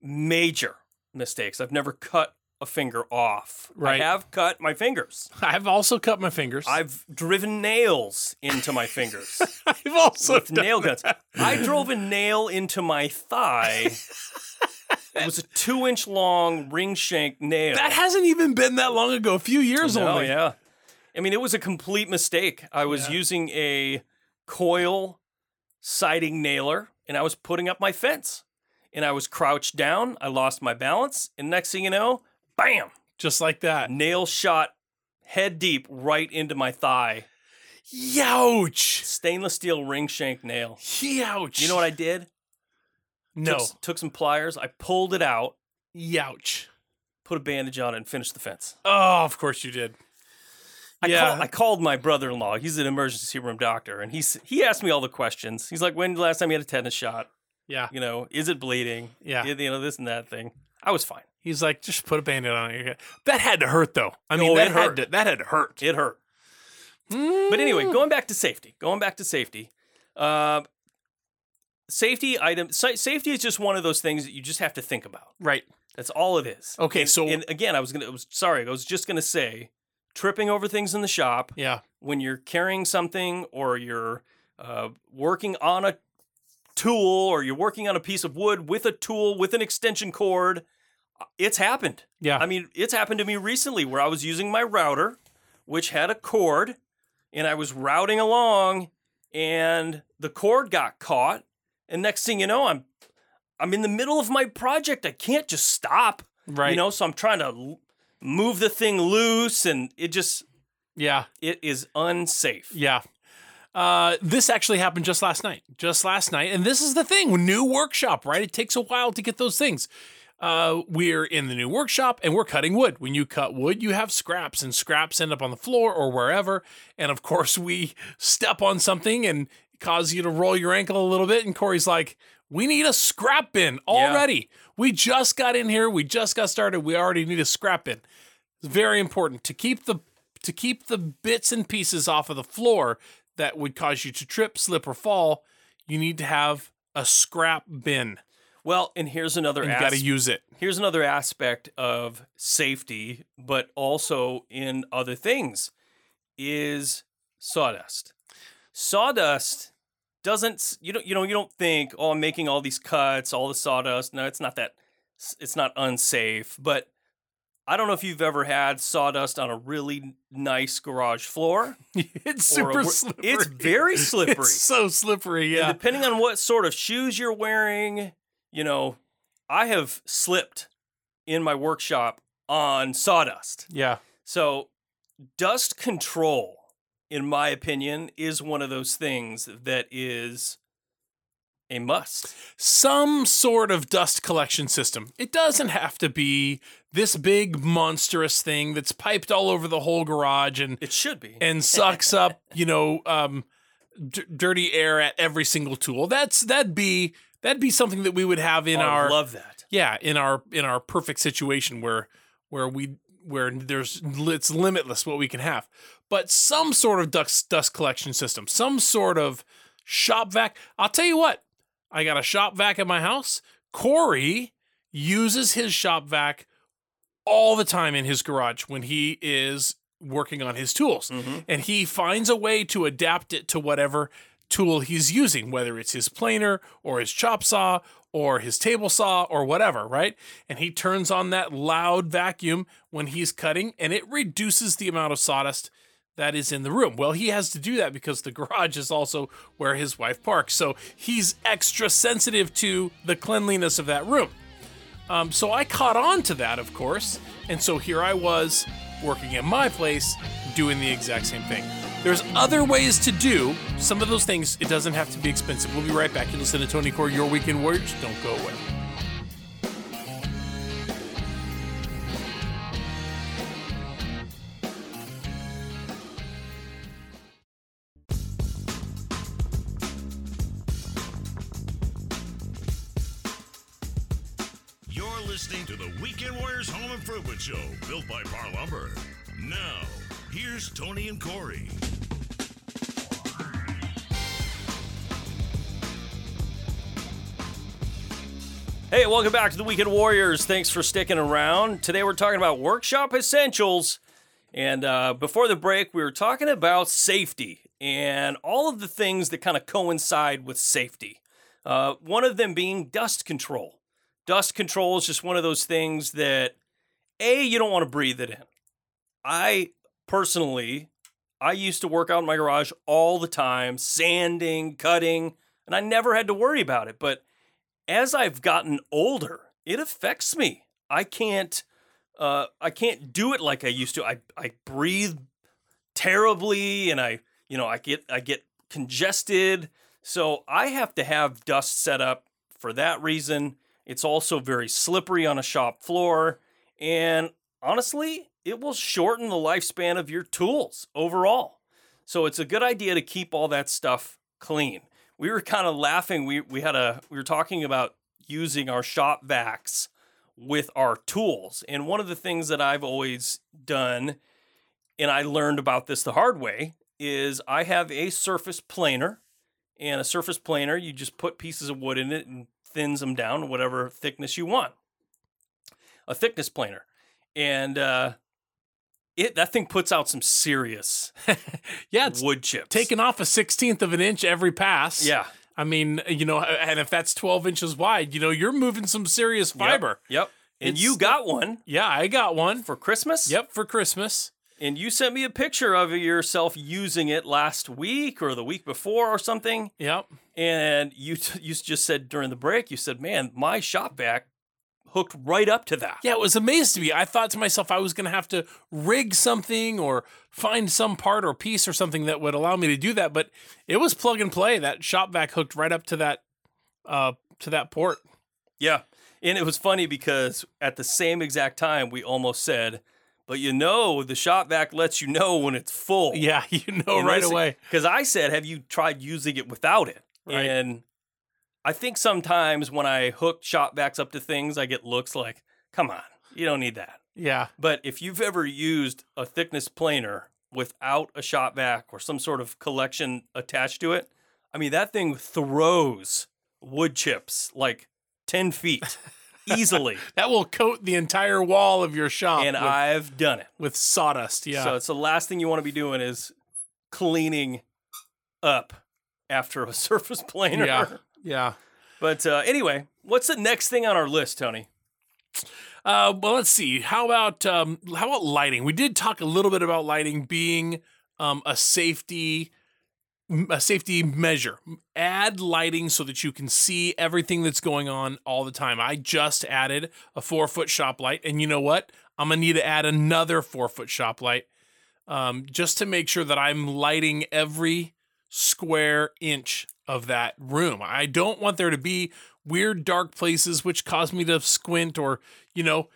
major mistakes. I've never cut a finger off. Right. I have cut my fingers. I've also cut my fingers. I've driven nails into my fingers I've also with nail guns. that. I drove a nail into my thigh. It was a two inch long ring shank nail. That hasn't even been that long ago. A few years Oh only. yeah. I mean, it was a complete mistake. I was Yeah. using a coil siding nailer and I was putting up my fence. And I was crouched down. I lost my balance. And next thing you know, bam, Just like that. nail shot head deep right into my thigh. Youch. Stainless steel ring shank nail. Youch. You know what I did? No. Took, took some pliers. I pulled it out, Youch. put a bandage on it, and finished the fence. Oh, of course you did. I, Yeah. call, I called my brother-in-law. He's an emergency room doctor, and he's he asked me all the questions. He's like, "When the last time you had a tetanus shot? Yeah. You know, is it bleeding? Yeah. you know this and that thing." I was fine. He's like, just put a band-aid on it. That had to hurt though. I mean, Oh, that had to that had to hurt. It hurt. But anyway, going back to safety. Going back to safety. Uh, safety item. Safety is just one of those things that you just have to think about. Right. That's all it is. Okay, And- so- and again, I was gonna. I was sorry. I was just gonna say, tripping over things in the shop Yeah. when you're carrying something or you're uh, working on a tool or you're working on a piece of wood with a tool with an extension cord. uh, It's happened. Yeah. I mean, it's happened to me recently where I was using my router, which had a cord, and I was routing along, and the cord got caught. And next thing you know, I'm I'm in the middle of my project. I can't just stop. right. You know, so I'm trying to move the thing loose, and it just Yeah. it is unsafe. Yeah. Uh, this actually happened just last night. Just last night. And this is the thing new workshop, right? It takes a while to get those things. Uh, we're in the new workshop and we're cutting wood. When you cut wood, you have scraps, and scraps end up on the floor or wherever. And of course, we step on something and cause you to roll your ankle a little bit. And Corey's like, we need a scrap bin already. We just got in here. We just got started. We already need a scrap bin. It's very important to keep the to keep the bits and pieces off of the floor that would cause you to trip, slip, or fall. You need to have a scrap bin. Well, and here's another And you got to use it. here's another aspect of safety, but also in other things, is sawdust. Sawdust doesn't you don't you know you don't think oh I'm making all these cuts all the sawdust no it's not that it's not unsafe but I don't know if you've ever had sawdust on a really nice garage floor it's or a super slippery. it's very slippery It's so slippery. And Yeah. depending on what sort of shoes you're wearing, you know, I have slipped in my workshop on sawdust. Yeah. So, dust control, in my opinion, is one of those things that is a must. Some sort of dust collection system. It doesn't have to be this big monstrous thing that's piped all over the whole garage and It should be. and sucks up, you know, um, d- dirty air at every single tool. That's that'd be that'd be something that we would have in Oh, I our love that. yeah in our in our perfect situation where where we where there's it's limitless what we can have. But some sort of dust dust collection system some sort of shop vac i'll tell you what i got a shop vac at my house. Corey uses his shop vac all the time in his garage when he is working on his tools. Mhm. and he finds a way to adapt it to whatever tool he's using, whether it's his planer or his chop saw or his table saw or whatever, right? And he turns on that loud vacuum when he's cutting and it reduces the amount of sawdust that is in the room. Well, he has to do that because the garage is also where his wife parks. So he's extra sensitive to the cleanliness of that room. Um, so I caught on to that, of course. And so here I was working at my place doing the exact same thing. There's other ways to do some of those things. It doesn't have to be expensive. We'll be right back. You listen to Tony Corey, Your Weekend Warriors. Don't go away. You're listening to the Weekend Warriors Home Improvement Show, built by Parr Lumber. Now, here's Tony and Corey. Hey, welcome back to the Weekend Warriors. Thanks for sticking around. Today we're talking about workshop essentials. And uh, before the break, we were talking about safety and all of the things that kind of coincide with safety. Uh, one of them being dust control. Dust control is just one of those things that, A, you don't want to breathe it in. I personally, I used to work out in my garage all the time, sanding, cutting, and I never had to worry about it. But as I've gotten older, it affects me. I can't uh, I can't do it like I used to. I, I breathe terribly and I you know I get I get congested. So I have to have dust set up for that reason. It's also very slippery on a shop floor. And honestly, it will shorten the lifespan of your tools overall. So it's a good idea to keep all that stuff clean. We were kind of laughing. We, we had a we were talking about using our shop vacs with our tools. And one of the things that I've always done, and I learned about this the hard way, is I have a surface planer. And a surface planer, you just put pieces of wood in it and thins them down to whatever thickness you want. A thickness planer. And uh, it that thing puts out some serious Yeah, it's wood chips. taking off a sixteenth of an inch every pass. Yeah. I mean, you know, and if that's 12 inches wide, you know, you're moving some serious fiber. Yep. yep. And It's- you got one Yeah, I got one. for Christmas? Yep, for Christmas. And you sent me a picture of yourself using it last week or the week before or something. Yep. And you t- you just said during the break, you said, "Man, my shop vac hooked right up to that." Yeah, it was amazing to me. I thought to myself I was going to have to rig something or find some part or piece or something that would allow me to do that, but it was plug and play. That shop vac hooked right up to that uh to that port. Yeah. And it was funny because at the same exact time, we almost said, "But you know, the shop vac lets you know when it's full." Yeah, you know right away. Because I said, "Have you tried using it without it?" Right. And I think sometimes when I hook shop vacs up to things, I get looks like, "Come on, you don't need that." Yeah. But if you've ever used a thickness planer without a shop vac or some sort of collection attached to it, I mean that thing throws wood chips like ten feet easily, That will coat the entire wall of your shop and with, I've done it. with sawdust. Yeah. So it's the last thing you want to be doing is cleaning up after a surface planer. yeah. Yeah. But uh, anyway, what's the next thing on our list, Tony? Uh, well, let's see. How about um, how about lighting? We did talk a little bit about lighting being um, a safety a safety measure. Add lighting so that you can see everything that's going on all the time. I just added a four foot shop light, and you know what? I'm gonna need to add another four foot shop light um, just to make sure that I'm lighting every square inch of that room. I don't want there to be weird dark places which cause me to squint or, you know,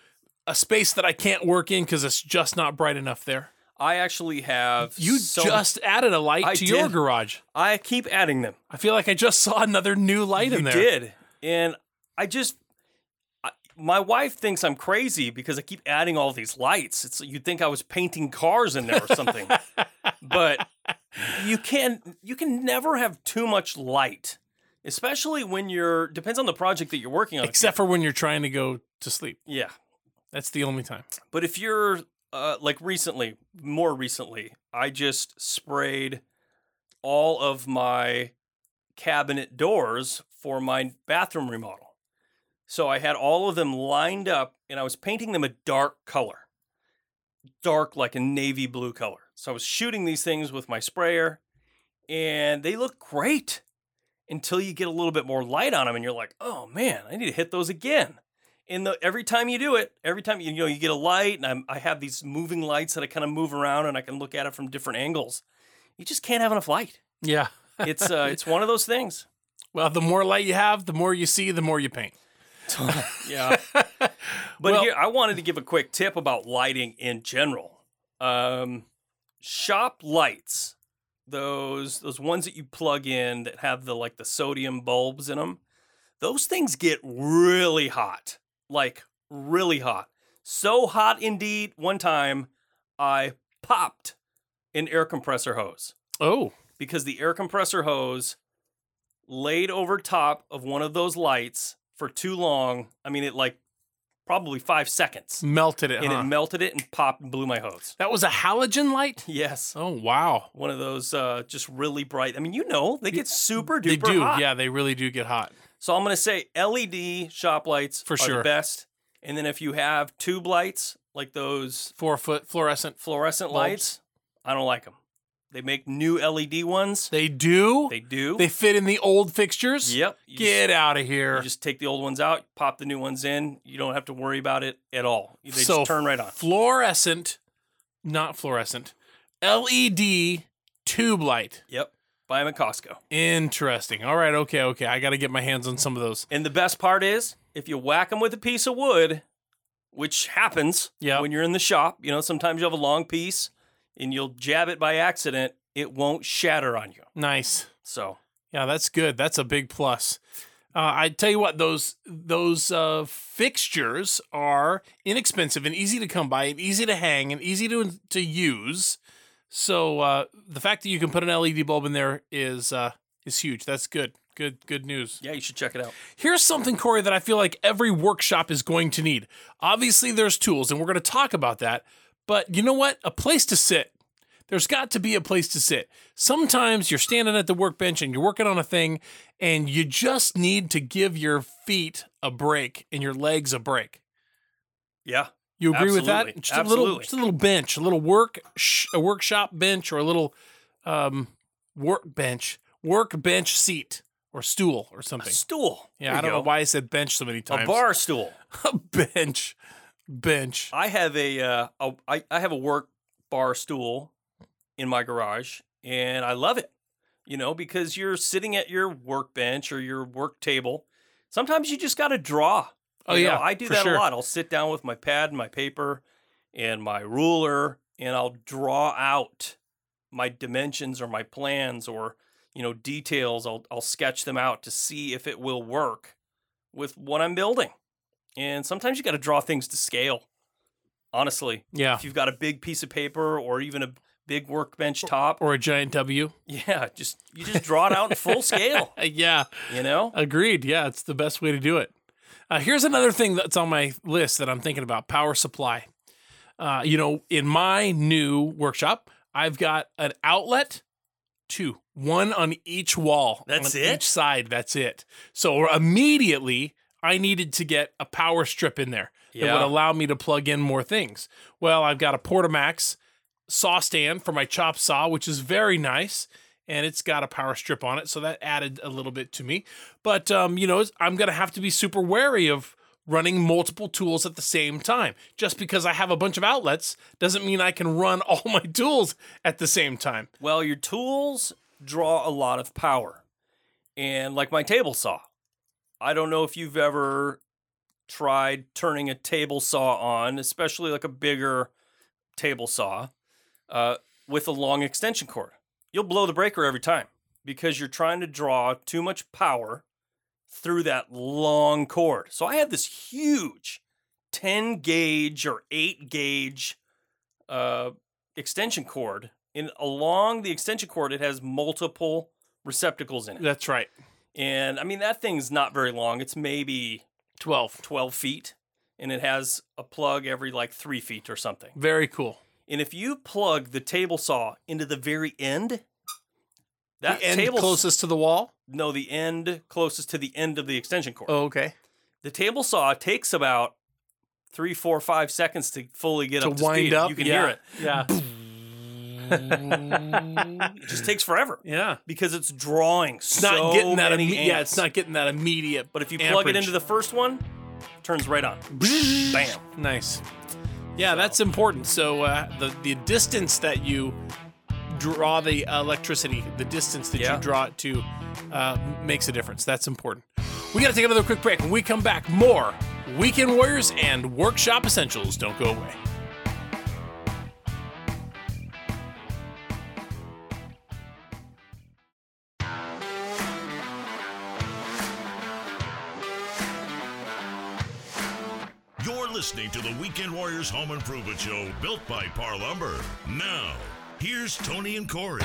a space that I can't work in because it's just not bright enough there. I actually have You so- just added a light I to your garage. I keep adding them. I feel like I just saw another new light you in there. You did, and I just. I, my wife thinks I'm crazy because I keep adding all these lights. It's you'd think I was painting cars in there or something, but you can you can never have too much light, especially when you're depends on the project that you're working on. Except for when you're trying to go to sleep. yeah, That's the only time. But if you're uh, like recently, more recently, I just sprayed all of my cabinet doors for my bathroom remodel. So I had all of them lined up and I was painting them a dark color. Dark like a navy blue color. So I was shooting these things with my sprayer and they look great until you get a little bit more light on them and you're like, "Oh man, I need to hit those again." And the, every time you do it, every time you know you get a light, and I'm, I have these moving lights that I kind of move around, and I can look at it from different angles. You just can't have enough light. Yeah. It's uh, it's one of those things. Well, the more light you have, the more you see, the more you paint. Yeah. But Well- here, I wanted to give a quick tip about lighting in general. Um, shop lights, those those ones that you plug in that have the like the sodium bulbs in them, those things get really hot, like really hot. So hot indeed. One time, I popped an air compressor hose Oh, because the air compressor hose laid over top of one of those lights for too long. I mean, it like probably five seconds, melted it. and huh? it melted it and popped and blew my hose. that was a halogen light? Yes, Oh, wow. one of those uh, just really bright. I mean, you know, they get super duper They do. hot. Yeah, they really do get hot. So I'm gonna say LED shop lights For are sure. best. And then if you have tube lights like those Four foot fluorescent. fluorescent Bulbs. lights, I don't like them. They make new LED ones. They do? They do. They fit in the old fixtures? yep. You just- Get out of here. You just take the old ones out, pop the new ones in. You don't have to worry about it at all. They so just turn right on. Fluorescent, not fluorescent, LED tube light. Yep. Buy them at Costco. Interesting. All right. Okay. Okay. I got to get my hands on some of those. And the best part is, if you whack them with a piece of wood, which happens Yeah. when you're in the shop, you know, sometimes you have a long piece and you'll jab it by accident, it won't shatter on you. Nice. So, Yeah, that's good. That's a big plus. Uh, I tell you what, those those uh, fixtures are inexpensive and easy to come by, and easy to hang, and easy to to use. So uh, the fact that you can put an LED bulb in there is uh, is huge. That's good. Good good news. yeah, you should check it out. Here's something, Corey, that I feel like every workshop is going to need. Obviously, there's tools, and we're going to talk about that. But you know what? A place to sit. There's got to be a place to sit. Sometimes you're standing at the workbench and you're working on a thing, and you just need to give your feet a break and your legs a break. Yeah. You agree with that? Just a little, just a little bench, a little work, sh- a workshop bench, or a little um, workbench, workbench seat or stool or A something. stool. Yeah, There I don't know why I said bench so many times. A bar stool. a bench, bench. I have a, uh, a I, I have a work bar stool in my garage, and I love it. You know, because you're sitting at your workbench or your work table. Sometimes you just got to draw. Oh You know, yeah, I do that sure. a lot. I'll sit down with my pad and my paper and my ruler, and I'll draw out my dimensions or my plans or you know details. I'll I'll sketch them out to see if it will work with what I'm building. And sometimes you got to draw things to scale. Honestly, Yeah, if you've got a big piece of paper or even a big workbench top, or a giant W. yeah, just you just draw it out in full scale. Yeah, You know, agreed. Yeah, it's the best way to do it. Uh, here's another thing that's on my list that I'm thinking about: power supply. Uh, you know, in my new workshop, I've got an outlet, two, one on each wall. That's on it? Each side. That's it. So immediately, I needed to get a power strip in there that would allow me to plug in more things. Well, I've got a Portamax saw stand for my chop saw, which is very nice. And it's got a power strip on it. So that added a little bit to me. But, um, you know, I'm going to have to be super wary of running multiple tools at the same time. Just because I have a bunch of outlets doesn't mean I can run all my tools at the same time. Well, your tools draw a lot of power. And like my table saw, I don't know if you've ever tried turning a table saw on, especially like a bigger table saw, uh, with a long extension cord. You'll blow the breaker every time because you're trying to draw too much power through that long cord. So I have this huge 10 gauge or 8 gauge uh, extension cord. And along the extension cord, it has multiple receptacles in it. That's right. And I mean, that thing's not very long. It's maybe 12. 12 feet, and it has a plug every like three feet or something. Very cool. And if you plug the table saw into the very end, that the end table closest to the wall? no, the end closest to the end of the extension cord. Oh, okay. The table saw takes about three, four, five seconds to fully get to up to wind speed. up. You can yeah. hear it. Yeah. It just takes forever yeah. because it's drawing It's so not getting that. many Imme- yeah, it's not getting that immediate. But if you plug it into the first one, turns right on. Bam. nice. Yeah, that's important. So uh, the the distance that you draw the electricity, the distance that Yeah. you draw it to, uh, makes a difference. That's important. We got to take another quick break. When we come back, more Weekend Warriors and Workshop Essentials. Don't go away. Listening to the Weekend Warriors Home Improvement Show built by Parr Lumber. Now, here's Tony and Corey.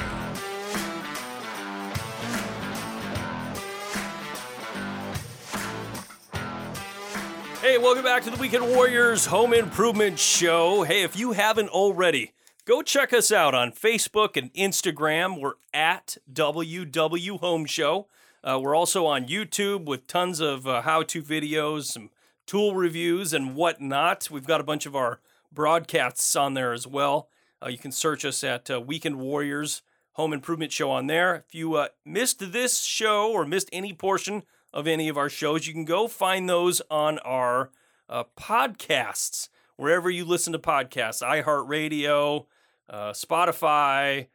Hey, welcome back to the Weekend Warriors Home Improvement Show. Hey, if you haven't already, go check us out on Facebook and Instagram. We're at WW Home Show. Uh, we're also on YouTube with tons of uh, how to videos, some tool reviews, and whatnot. We've got a bunch of our broadcasts on there as well. Uh, you can search us at uh, Weekend Warriors Home Improvement Show on there. If you uh, missed this show or missed any portion of any of our shows, you can go find those on our uh, podcasts, wherever you listen to podcasts iHeartRadio, uh, Spotify,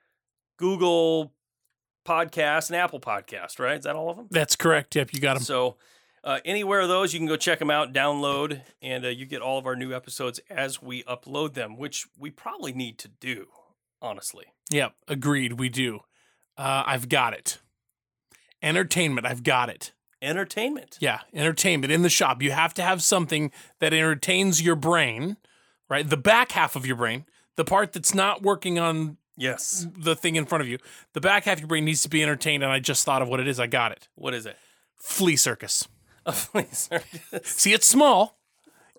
Google Podcast, and Apple Podcast, right? Is that all of them? That's correct. Yep, you got them. So, uh, anywhere of those, you can go check them out, download, and uh, you get all of our new episodes as we upload them, which we probably need to do, honestly. Yep, agreed. We do. Uh, I've got it. Entertainment. I've got it. Entertainment. Yeah, entertainment in the shop. You have to have something that entertains your brain, right? The back half of your brain, the part that's not working on Yes. the thing in front of you. The back half of your brain needs to be entertained, and I just thought of what it is. I got it. What is it? Flea circus. A flea circus. See, it's small,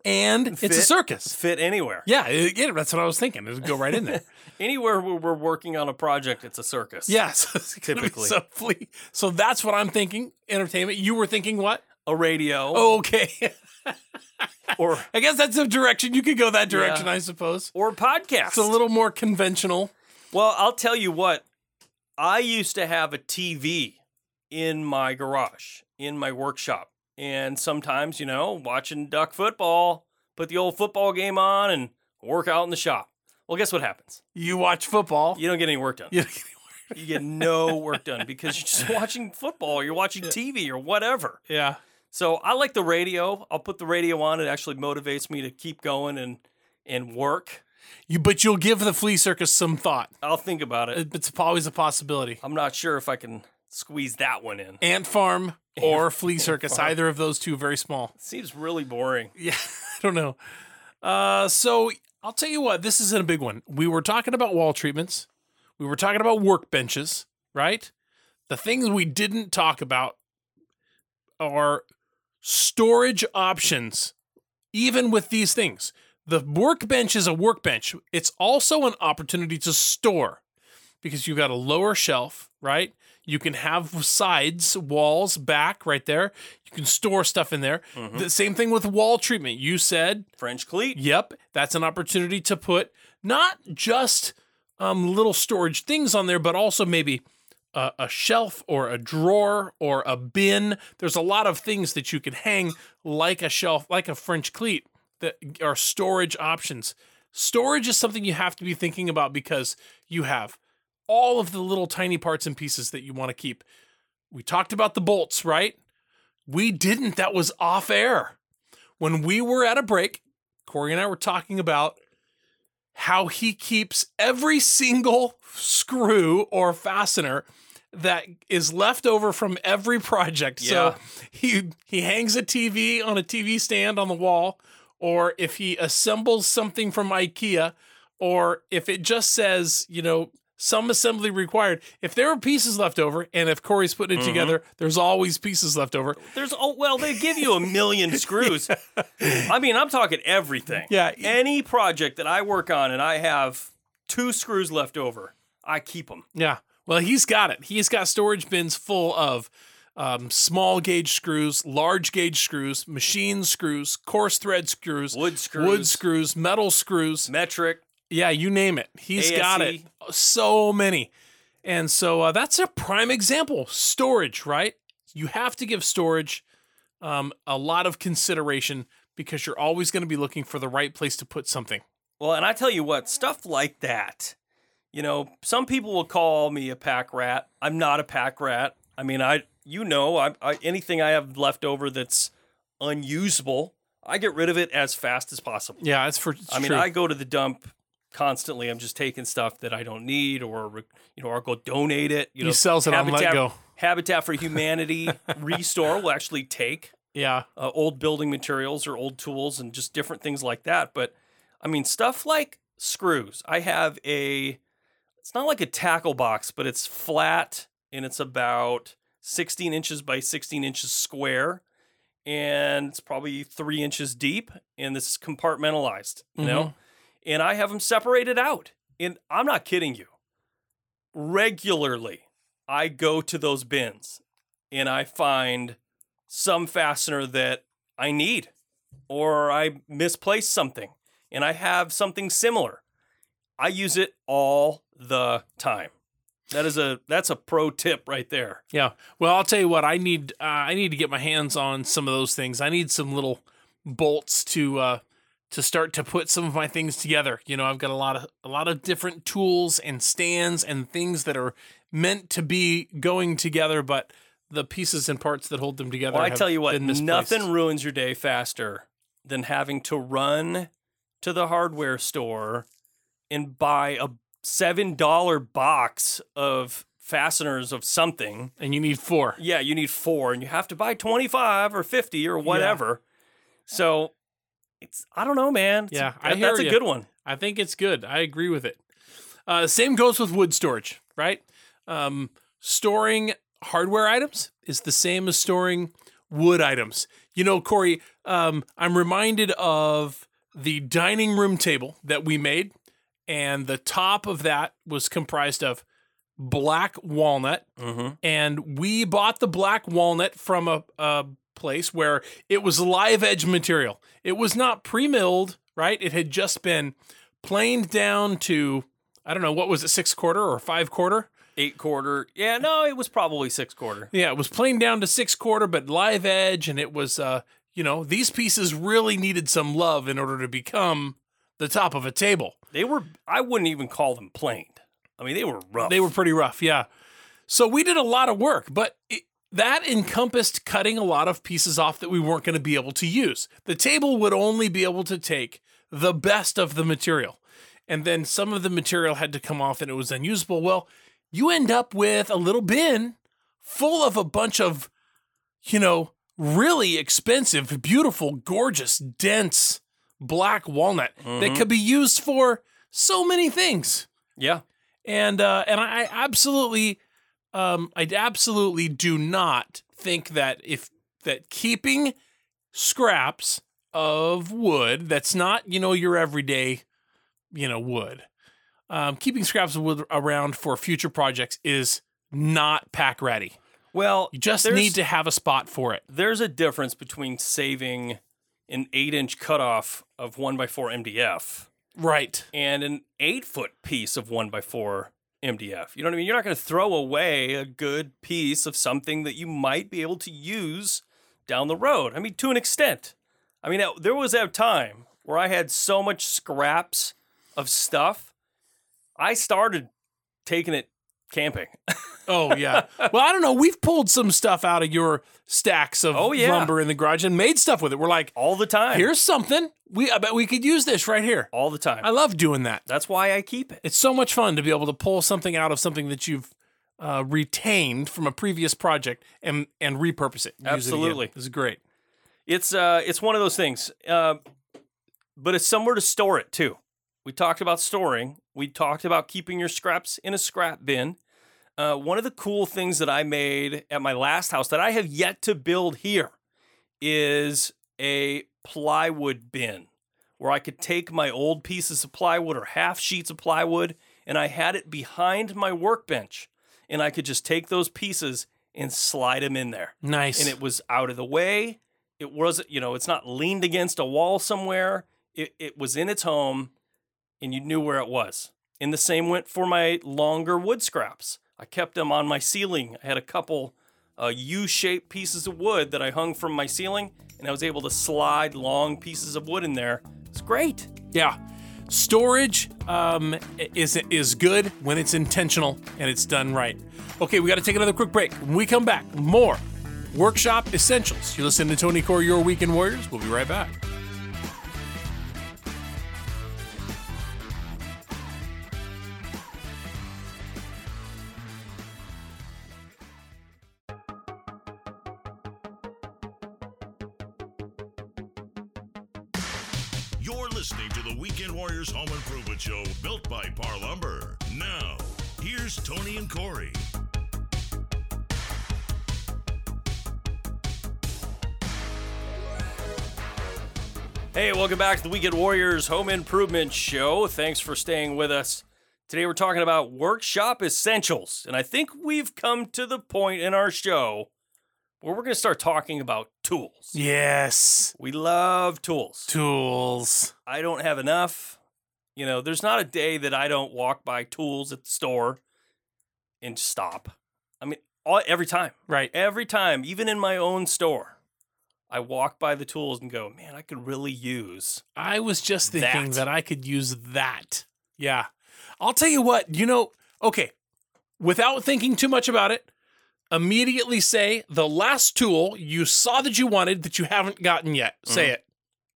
and it's a Fit. circus. Fit anywhere. Yeah, it- yeah, that's what I was thinking. It would go right in there. Anywhere where we're working on a project, it's a circus. yes, Typically. So flea. So that's what I'm thinking. Entertainment. You were thinking what? A radio. Okay. Or I guess that's a direction you could go. That direction. I suppose. or podcast. It's a little more conventional. Well, I'll tell you what. I used to have a TV in my garage, in my workshop. And sometimes, you know, watching duck football, put the old football game on and work out in the shop. Well, guess what happens? You watch football. You don't get any work done. You- You get no work done because you're just watching football, you're watching TV or whatever. yeah. So I like the radio. I'll put the radio on. It actually motivates me to keep going and and work. You, but you'll give the flea circus some thought. I'll think about it. It- It's always a possibility. I'm not sure if I can squeeze that one in. Ant farm or flea circus, either of those two, very small. seems really boring. Yeah, I don't know. Uh, so I'll tell you what, this isn't a big one. We were talking about wall treatments. We were talking about workbenches, right? The things we didn't talk about are storage options, even with these things. The workbench is a workbench. It's also an opportunity to store because you've got a lower shelf, right? You can have sides, walls, back right there. You can store stuff in there. The same thing with wall treatment. You said, French cleat. yep, that's an opportunity to put not just um, little storage things on there, but also maybe a, a shelf or a drawer or a bin. There's a lot of things that you can hang like a shelf, like a French cleat, that are storage options. Storage is something you have to be thinking about because you have all of the little tiny parts and pieces that you want to keep. We talked about the bolts, right? We didn't. That was off air. When we were at a break, Corey and I were talking about how he keeps every single screw or fastener that is left over from every project. Yeah. So he he hangs a TV on a TV stand on the wall, or if he assembles something from IKEA, or if it just says, you know, some assembly required. If there are pieces left over, and if Corey's putting it together, there's always pieces left over. There's oh well, they give you a million screws. I mean, I'm talking everything. Yeah. Any project that I work on and I have two screws left over, I keep them. Yeah. Well, he's got it. He's got storage bins full of um, small gauge screws, large gauge screws, machine screws, coarse thread screws, Wood screws. wood screws, metal screws. Metric. Yeah, you name it. He's got it. So many. And so uh, that's a prime example. Storage, right? You have to give storage um, a lot of consideration because you're always going to be looking for the right place to put something. Well, and I tell you what, stuff like that, you know, some people will call me a pack rat. I'm not a pack rat. I mean, I, you know, I, I anything I have left over that's unusable, I get rid of it as fast as possible. Yeah, that's for. It's I mean, true. I go to the dump constantly. I'm just taking stuff that I don't need, or you know, or I'll go donate it. You He sells it on letgo. Habitat for Humanity Restore will actually take yeah. uh, old building materials or old tools and just different things like that. But I mean, stuff like screws. I have a, it's not like a tackle box, but it's flat and it's about 16 inches by 16 inches square. And it's probably three inches deep and this is compartmentalized, you know? And I have them separated out. And I'm not kidding you. Regularly, I go to those bins and I find some fastener that I need or I misplaced something and I have something similar. I use it all the time. That is a that's a pro tip right there. Yeah. Well, I'll tell you what. I need. Uh, I need to get my hands on some of those things. I need some little bolts to uh, to start to put some of my things together. You know, I've got a lot of a lot of different tools and stands and things that are meant to be going together, but the pieces and parts that hold them together. Well, I tell you what, nothing ruins your day faster than having to run to the hardware store and buy a seven dollar box of fasteners of something. And you need four. Yeah, you need four, and you have to buy twenty five or fifty or whatever. So it's I don't know, man. It's- Yeah, I that- hear that's a good one. I think it's good. I agree with it. Uh, same goes with wood storage, right? Um, storing hardware items is the same as storing wood items. You know, Corey, um, I'm reminded of the dining room table that we made, and the top of that was comprised of black walnut. Mm-hmm. And we bought the black walnut from a, a place where it was live edge material. It was not pre milled, right? It had just been planed down to, I don't know, what was it, six quarter or five quarter? Eight quarter. Yeah, no, it was probably six quarter. Yeah, it was planed down to six quarter, but live edge. And it was, uh, you know, these pieces really needed some love in order to become the top of a table. They were. I wouldn't even call them planed. I mean, they were rough. They were pretty rough, yeah. So we did a lot of work, but it, that encompassed cutting a lot of pieces off that we weren't going to be able to use. The table would only be able to take the best of the material. And then some of the material had to come off and it was unusable. Well, you end up with a little bin full of a bunch of, you know, really expensive, beautiful, gorgeous, dense black walnut that Mhm. could be used for so many things Yeah. and uh, and I absolutely, um, I absolutely do not think that if that keeping scraps of wood that's not you know your everyday, you know wood, um, keeping scraps of wood around for future projects is not pack ready. Well, You just need to have a spot for it. There's a difference between saving an eight inch cutoff of one by four MDF Right. and an eight foot piece of one by four MDF. You know what I mean? You're not going to throw away a good piece of something that you might be able to use down the road. I mean, to an extent. I mean, there was a time where I had so much scraps of stuff. I started taking it camping. Oh yeah. well, I don't know. We've pulled some stuff out of your stacks of Oh, yeah. lumber in the garage and made stuff with it. We're like, all the time. here's something. We I bet we could use this right here. all the time. I love doing that. That's why I keep it. It's so much fun to be able to pull something out of something that you've uh, retained from a previous project and and repurpose it. use it. Absolutely. this is great. It's uh, it's one of those things. Uh, but it's somewhere to store it too. We talked about storing. We talked about keeping your scraps in a scrap bin. Uh, one of the cool things that I made at my last house that I have yet to build here is a plywood bin where I could take my old pieces of plywood or half sheets of plywood and I had it behind my workbench and I could just take those pieces and slide them in there Nice. and it was out of the way. It wasn't, you know, it's not leaned against a wall somewhere. It, it was in its home and you knew where it was. And the same went for my longer wood scraps. I kept them on my ceiling. I had a couple uh, U shaped pieces of wood that I hung from my ceiling, and I was able to slide long pieces of wood in there. It's great. yeah. Storage um, is is good when it's intentional and it's done right. Okay, we got to take another quick break. When we come back, more workshop essentials. You listen to Tony Corey, your weekend warriors. We'll be right back. By Parr Lumber. Now, here's Tony and Corey. Hey, welcome back to the Weekend Warriors Home Improvement Show. Thanks for staying with us. Today we're talking about workshop essentials, and I think we've come to the point in our show where we're going to start talking about tools. Yes, We love tools. tools. I don't have enough. You know, there's not a day that I don't walk by tools at the store and stop. I mean, all, every time, Right. every time, even in my own store, I walk by the tools and go, man, I could really use. I was just thinking That. that. I could use that. Yeah. I'll tell you what, you know, okay, without thinking too much about it, immediately say the last tool you saw that you wanted that you haven't gotten yet. Say Mhm. it.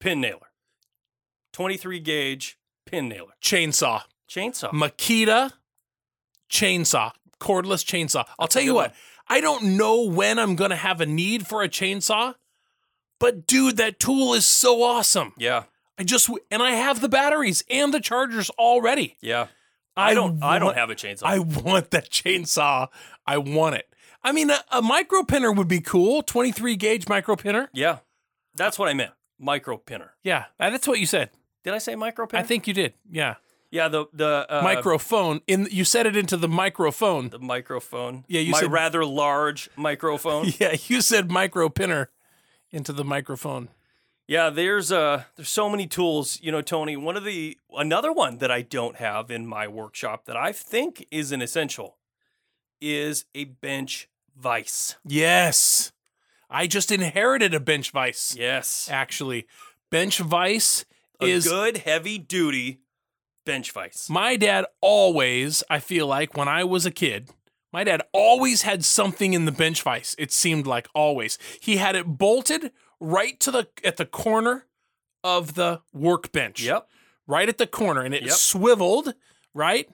Pin nailer. 23 gauge pin nailer. Chainsaw. Chainsaw. Makita chainsaw, cordless chainsaw. I'll tell you what, one. I don't know when I'm going to have a need for a chainsaw, but dude, that tool is so awesome. yeah. I just and I have the batteries and the chargers already. Yeah. I don't I don't have a chainsaw. I want that chainsaw. I want it. I mean, a, a micro pinner would be cool. 23 gauge micro pinner. yeah. That's what I meant. Micro pinner. Yeah, that's what you said. Did I say micro pinner? I think you did. Yeah, Yeah, the the uh, microphone. In you said it into the microphone. the microphone. Yeah, you my said- rather large microphone. Yeah, you said micro pinner into the microphone. Yeah, there's uh there's so many tools, you know, Tony. One of the another one that I don't have in my workshop that I think is an essential is a bench vise. Yes, I just inherited a bench vise. Yes. Actually, bench vise A is good heavy duty bench vise. My dad always, I feel like, when I was a kid, my dad always had something in the bench vise. It seemed like always. He had it bolted right to the at the corner of the workbench. Yep. Right at the corner, and it Yep. swiveled, right?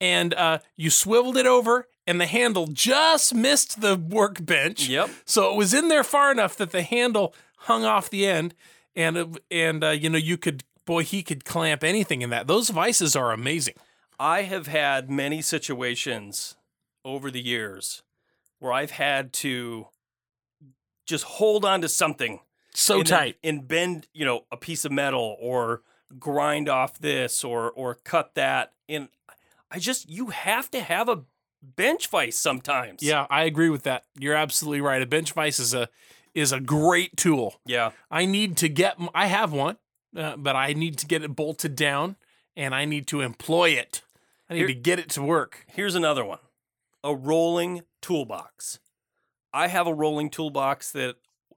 And uh, you swiveled it over, and the handle just missed the workbench. Yep. So it was in there far enough that the handle hung off the end, and and uh, you know you could boy he could clamp anything in that. Those vices are amazing. I have had many situations over the years where I've had to just hold on to something So tight. and bend, you know, a piece of metal or grind off this or or cut that. And I just you have to have a bench vise sometimes. Yeah, I agree with that. You're absolutely right. A bench vise is a is a great tool. Yeah. I need to get. I have one, uh, but I need to get it bolted down, and I need to employ it. I need Here- to get it to work. Here's another one. A rolling toolbox. I have a rolling toolbox that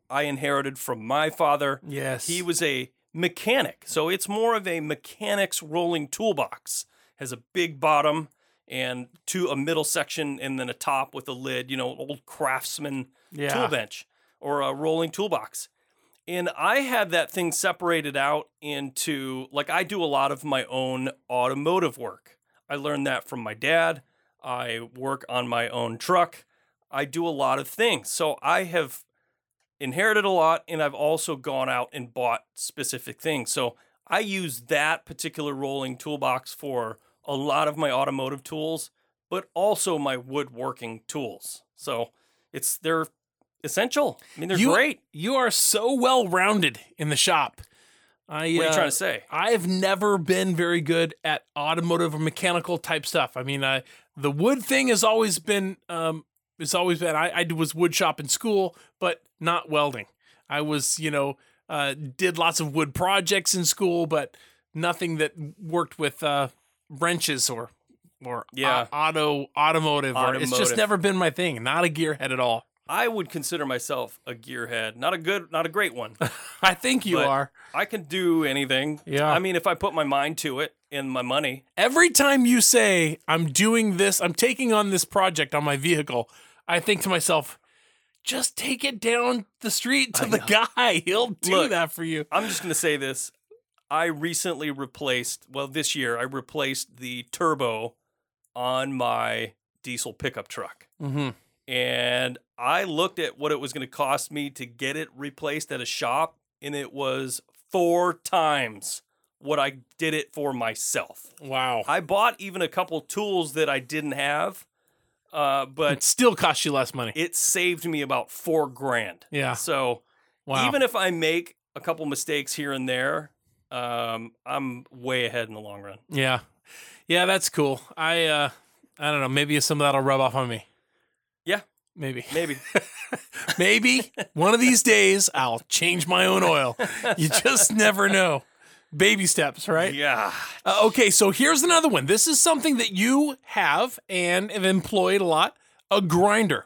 I inherited from my father. Yes, He was a mechanic, so it's more of a mechanic's rolling toolbox. Has a big bottom and to a middle section and then a top with a lid. You know, old craftsman Yeah. tool bench or a rolling toolbox. And I had that thing separated out into like I do a lot of my own automotive work. I learned that from my dad. I work on my own truck. I do a lot of things. So I have inherited a lot and I've also gone out and bought specific things. So I use that particular rolling toolbox for a lot of my automotive tools, but also my woodworking tools. So it's they're essential. I mean, they're You- great. You are so well rounded in the shop. I, What are you uh, trying to say? I've never been very good at automotive or mechanical type stuff. I mean, uh, the wood thing has always been, um, it's always been. I, I was wood shop in school, but not welding. I was, you know, uh, did lots of wood projects in school, but nothing that worked with uh, wrenches or or Yeah. au- auto automotive. Or, it's just never been my thing. Not a gearhead at all. I would consider myself a gearhead. Not a good, not a great one. I think you are. I can do anything. Yeah. I mean, if I put my mind to it and my money, Every time you say, I'm doing this, I'm taking on this project on my vehicle, I think to myself, just take it down the street to the guy. He'll do Look, that for you. I'm just going to say this. I recently replaced, well, this year, I replaced the turbo on my diesel pickup truck. Mm-hmm. And I looked at what it was going to cost me to get it replaced at a shop, and it was four times what I did it for myself. Wow. I bought even a couple tools that I didn't have, uh, It but still cost you less money. it saved me about four grand. Yeah. So Wow. even if I make a couple mistakes here and there, um, I'm way ahead in the long run. yeah. Yeah, that's cool. I uh I don't know, maybe some of that'll rub off on me. Maybe. Maybe. Maybe one of these days I'll change my own oil. You just never know. Baby steps, right? Yeah. Uh, okay, so here's another one. This is something that you have and have employed a lot a grinder.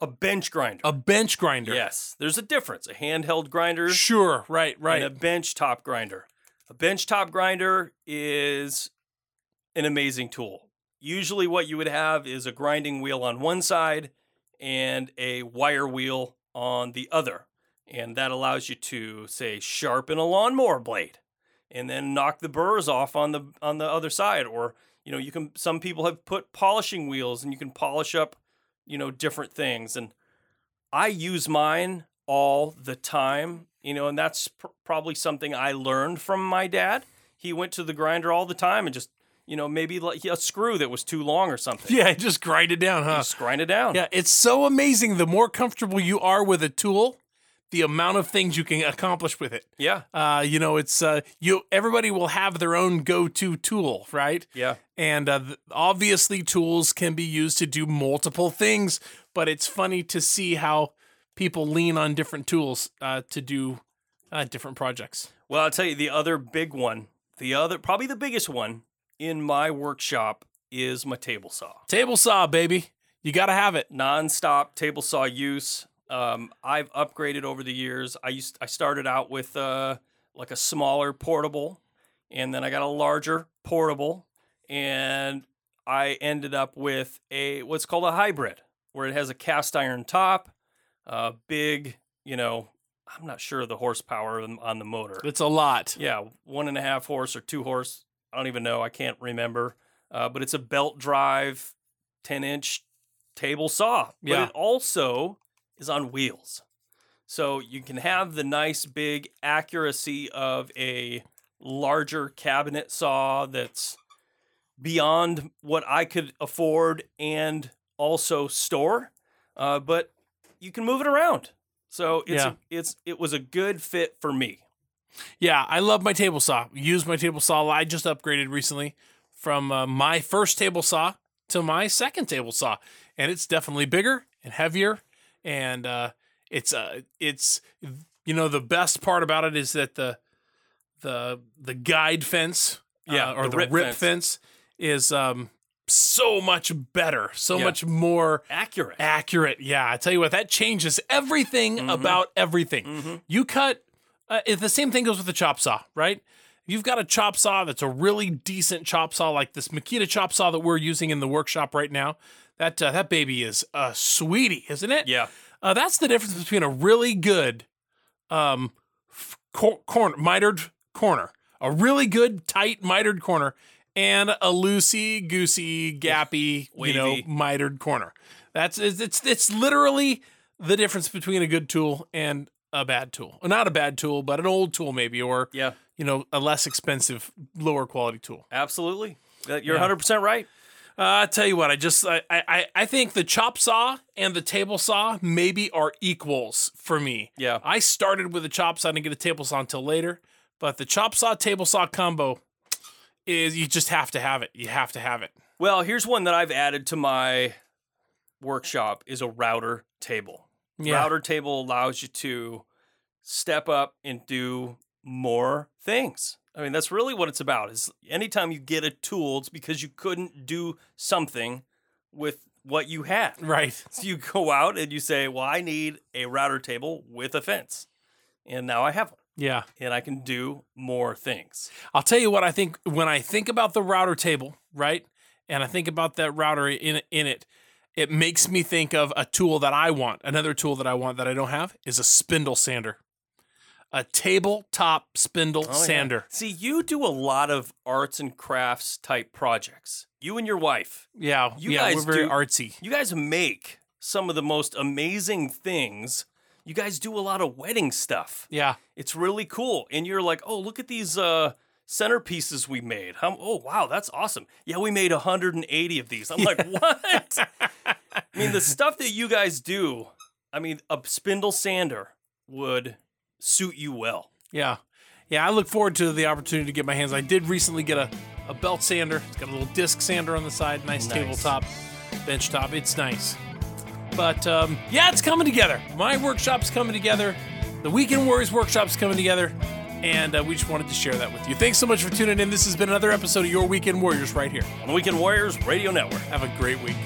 A bench grinder. A bench grinder. yes, there's a difference. A handheld grinder Sure. Right. Right. and a bench top grinder. A bench top grinder is an amazing tool. Usually, what you would have is a grinding wheel on one side and a wire wheel on the other. And that allows you to, say, sharpen a lawnmower blade and then knock the burrs off on the on the other side. Or, you know, you can some people have put polishing wheels and you can polish up, you know, different things. And I use mine all the time, you know, and that's pr- probably something I learned from my dad. He went to the grinder all the time and just, you know, maybe like a screw that was too long or something. yeah. Just grind it down, huh? Just grind it down. Yeah. It's so amazing. The more comfortable you are with a tool, the amount of things you can accomplish with it. Yeah. Uh, you know, it's uh, you. Everybody will have their own go-to tool, right? Yeah. And uh, obviously, tools can be used to do multiple things, but it's funny to see how people lean on different tools uh, to do uh, different projects. Well, I'll tell you the other big one, the other, probably the biggest one in my workshop is my table saw. Table saw, baby. You got to have it. Non-stop table saw use. Um, I've upgraded over the years. I used I started out with uh, like a smaller portable, and then I got a larger portable, and I ended up with a what's called a hybrid, where it has a cast iron top, uh, big, you know, I'm not sure of the horsepower on on the motor. It's a lot. Yeah, one and a half horse or two horse. I don't even know. I can't remember. Uh, but it's a belt drive, 10 inch table saw. But Yeah. it also is on wheels. So you can have the nice big accuracy of a larger cabinet saw that's beyond what I could afford and also store. Uh, but you can move it around. So it's Yeah. it's it was a good fit for me. Yeah, I love my table saw. Use my table saw. I just upgraded recently from uh, my first table saw to my second table saw, and it's definitely bigger and heavier. And uh, it's uh, it's you know the best part about it is that the the the guide fence, uh, Yeah, or the the, rip rip, fence. fence. is um so much better, so Yeah. much more Accurate. accurate. Yeah, I tell you what, that changes everything Mhm. about everything. Mhm. You cut. Uh, the same thing goes with the chop saw, right? You've got a chop saw that's a really decent chop saw, like this Makita chop saw that we're using in the workshop right now. That uh, that baby is a sweetie, isn't it? Yeah. Uh, that's the difference between a really good um, f- cor- corner, mitered corner, a really good tight mitered corner, and a loosey goosey, gappy, you know, mitered corner. That's it's, it's it's literally the difference between a good tool and a bad tool. Not a bad tool, but an old tool maybe, or Yeah. you know, a less expensive, lower quality tool. Absolutely. You're Yeah. 100% right. Uh, I tell you what, I just I, I I think the chop saw and the table saw maybe are equals for me. Yeah. I started with a chop saw, I didn't get a table saw until later, but the chop saw table saw combo is you just have to have it. You have to have it. Well, here's one that I've added to my workshop is a router table. Yeah. Router table allows you to step up and do more things. I mean, that's really what it's about. Is anytime you get a tool, it's because you couldn't do something with what you had. Right. So you go out and you say, "Well, I need a router table with a fence." And now I have one Yeah. and I can do more things. I'll tell you what I think when I think about the router table, right? And I think about that router in in it, it makes me think of a tool that I want. Another tool that I want that I don't have is a spindle sander. A tabletop spindle Oh, yeah. sander. See, you do a lot of arts and crafts type projects. You and your wife, Yeah, You yeah, guys we're very do- artsy. you guys make some of the most amazing things. You guys do a lot of wedding stuff. Yeah, It's really cool. And you're like, oh, look at these uh, centerpieces we made. How, oh, wow, that's awesome. Yeah, we made 180 of these. I'm like, what? I mean, the stuff that you guys do, I mean, a spindle sander would suit you well. yeah, yeah. I look forward to the opportunity to get my hands. I did recently get a, a belt sander. It's got a little disc sander on the side. Nice, Nice. tabletop, bench top. It's nice. But um, yeah, it's coming together. My workshop's coming together. The Weekend Warriors workshop's coming together. And uh, we just wanted to share that with you. Thanks so much for tuning in. This has been another episode of Your Weekend Warriors right here. On the Weekend Warriors Radio Network. Have a great week.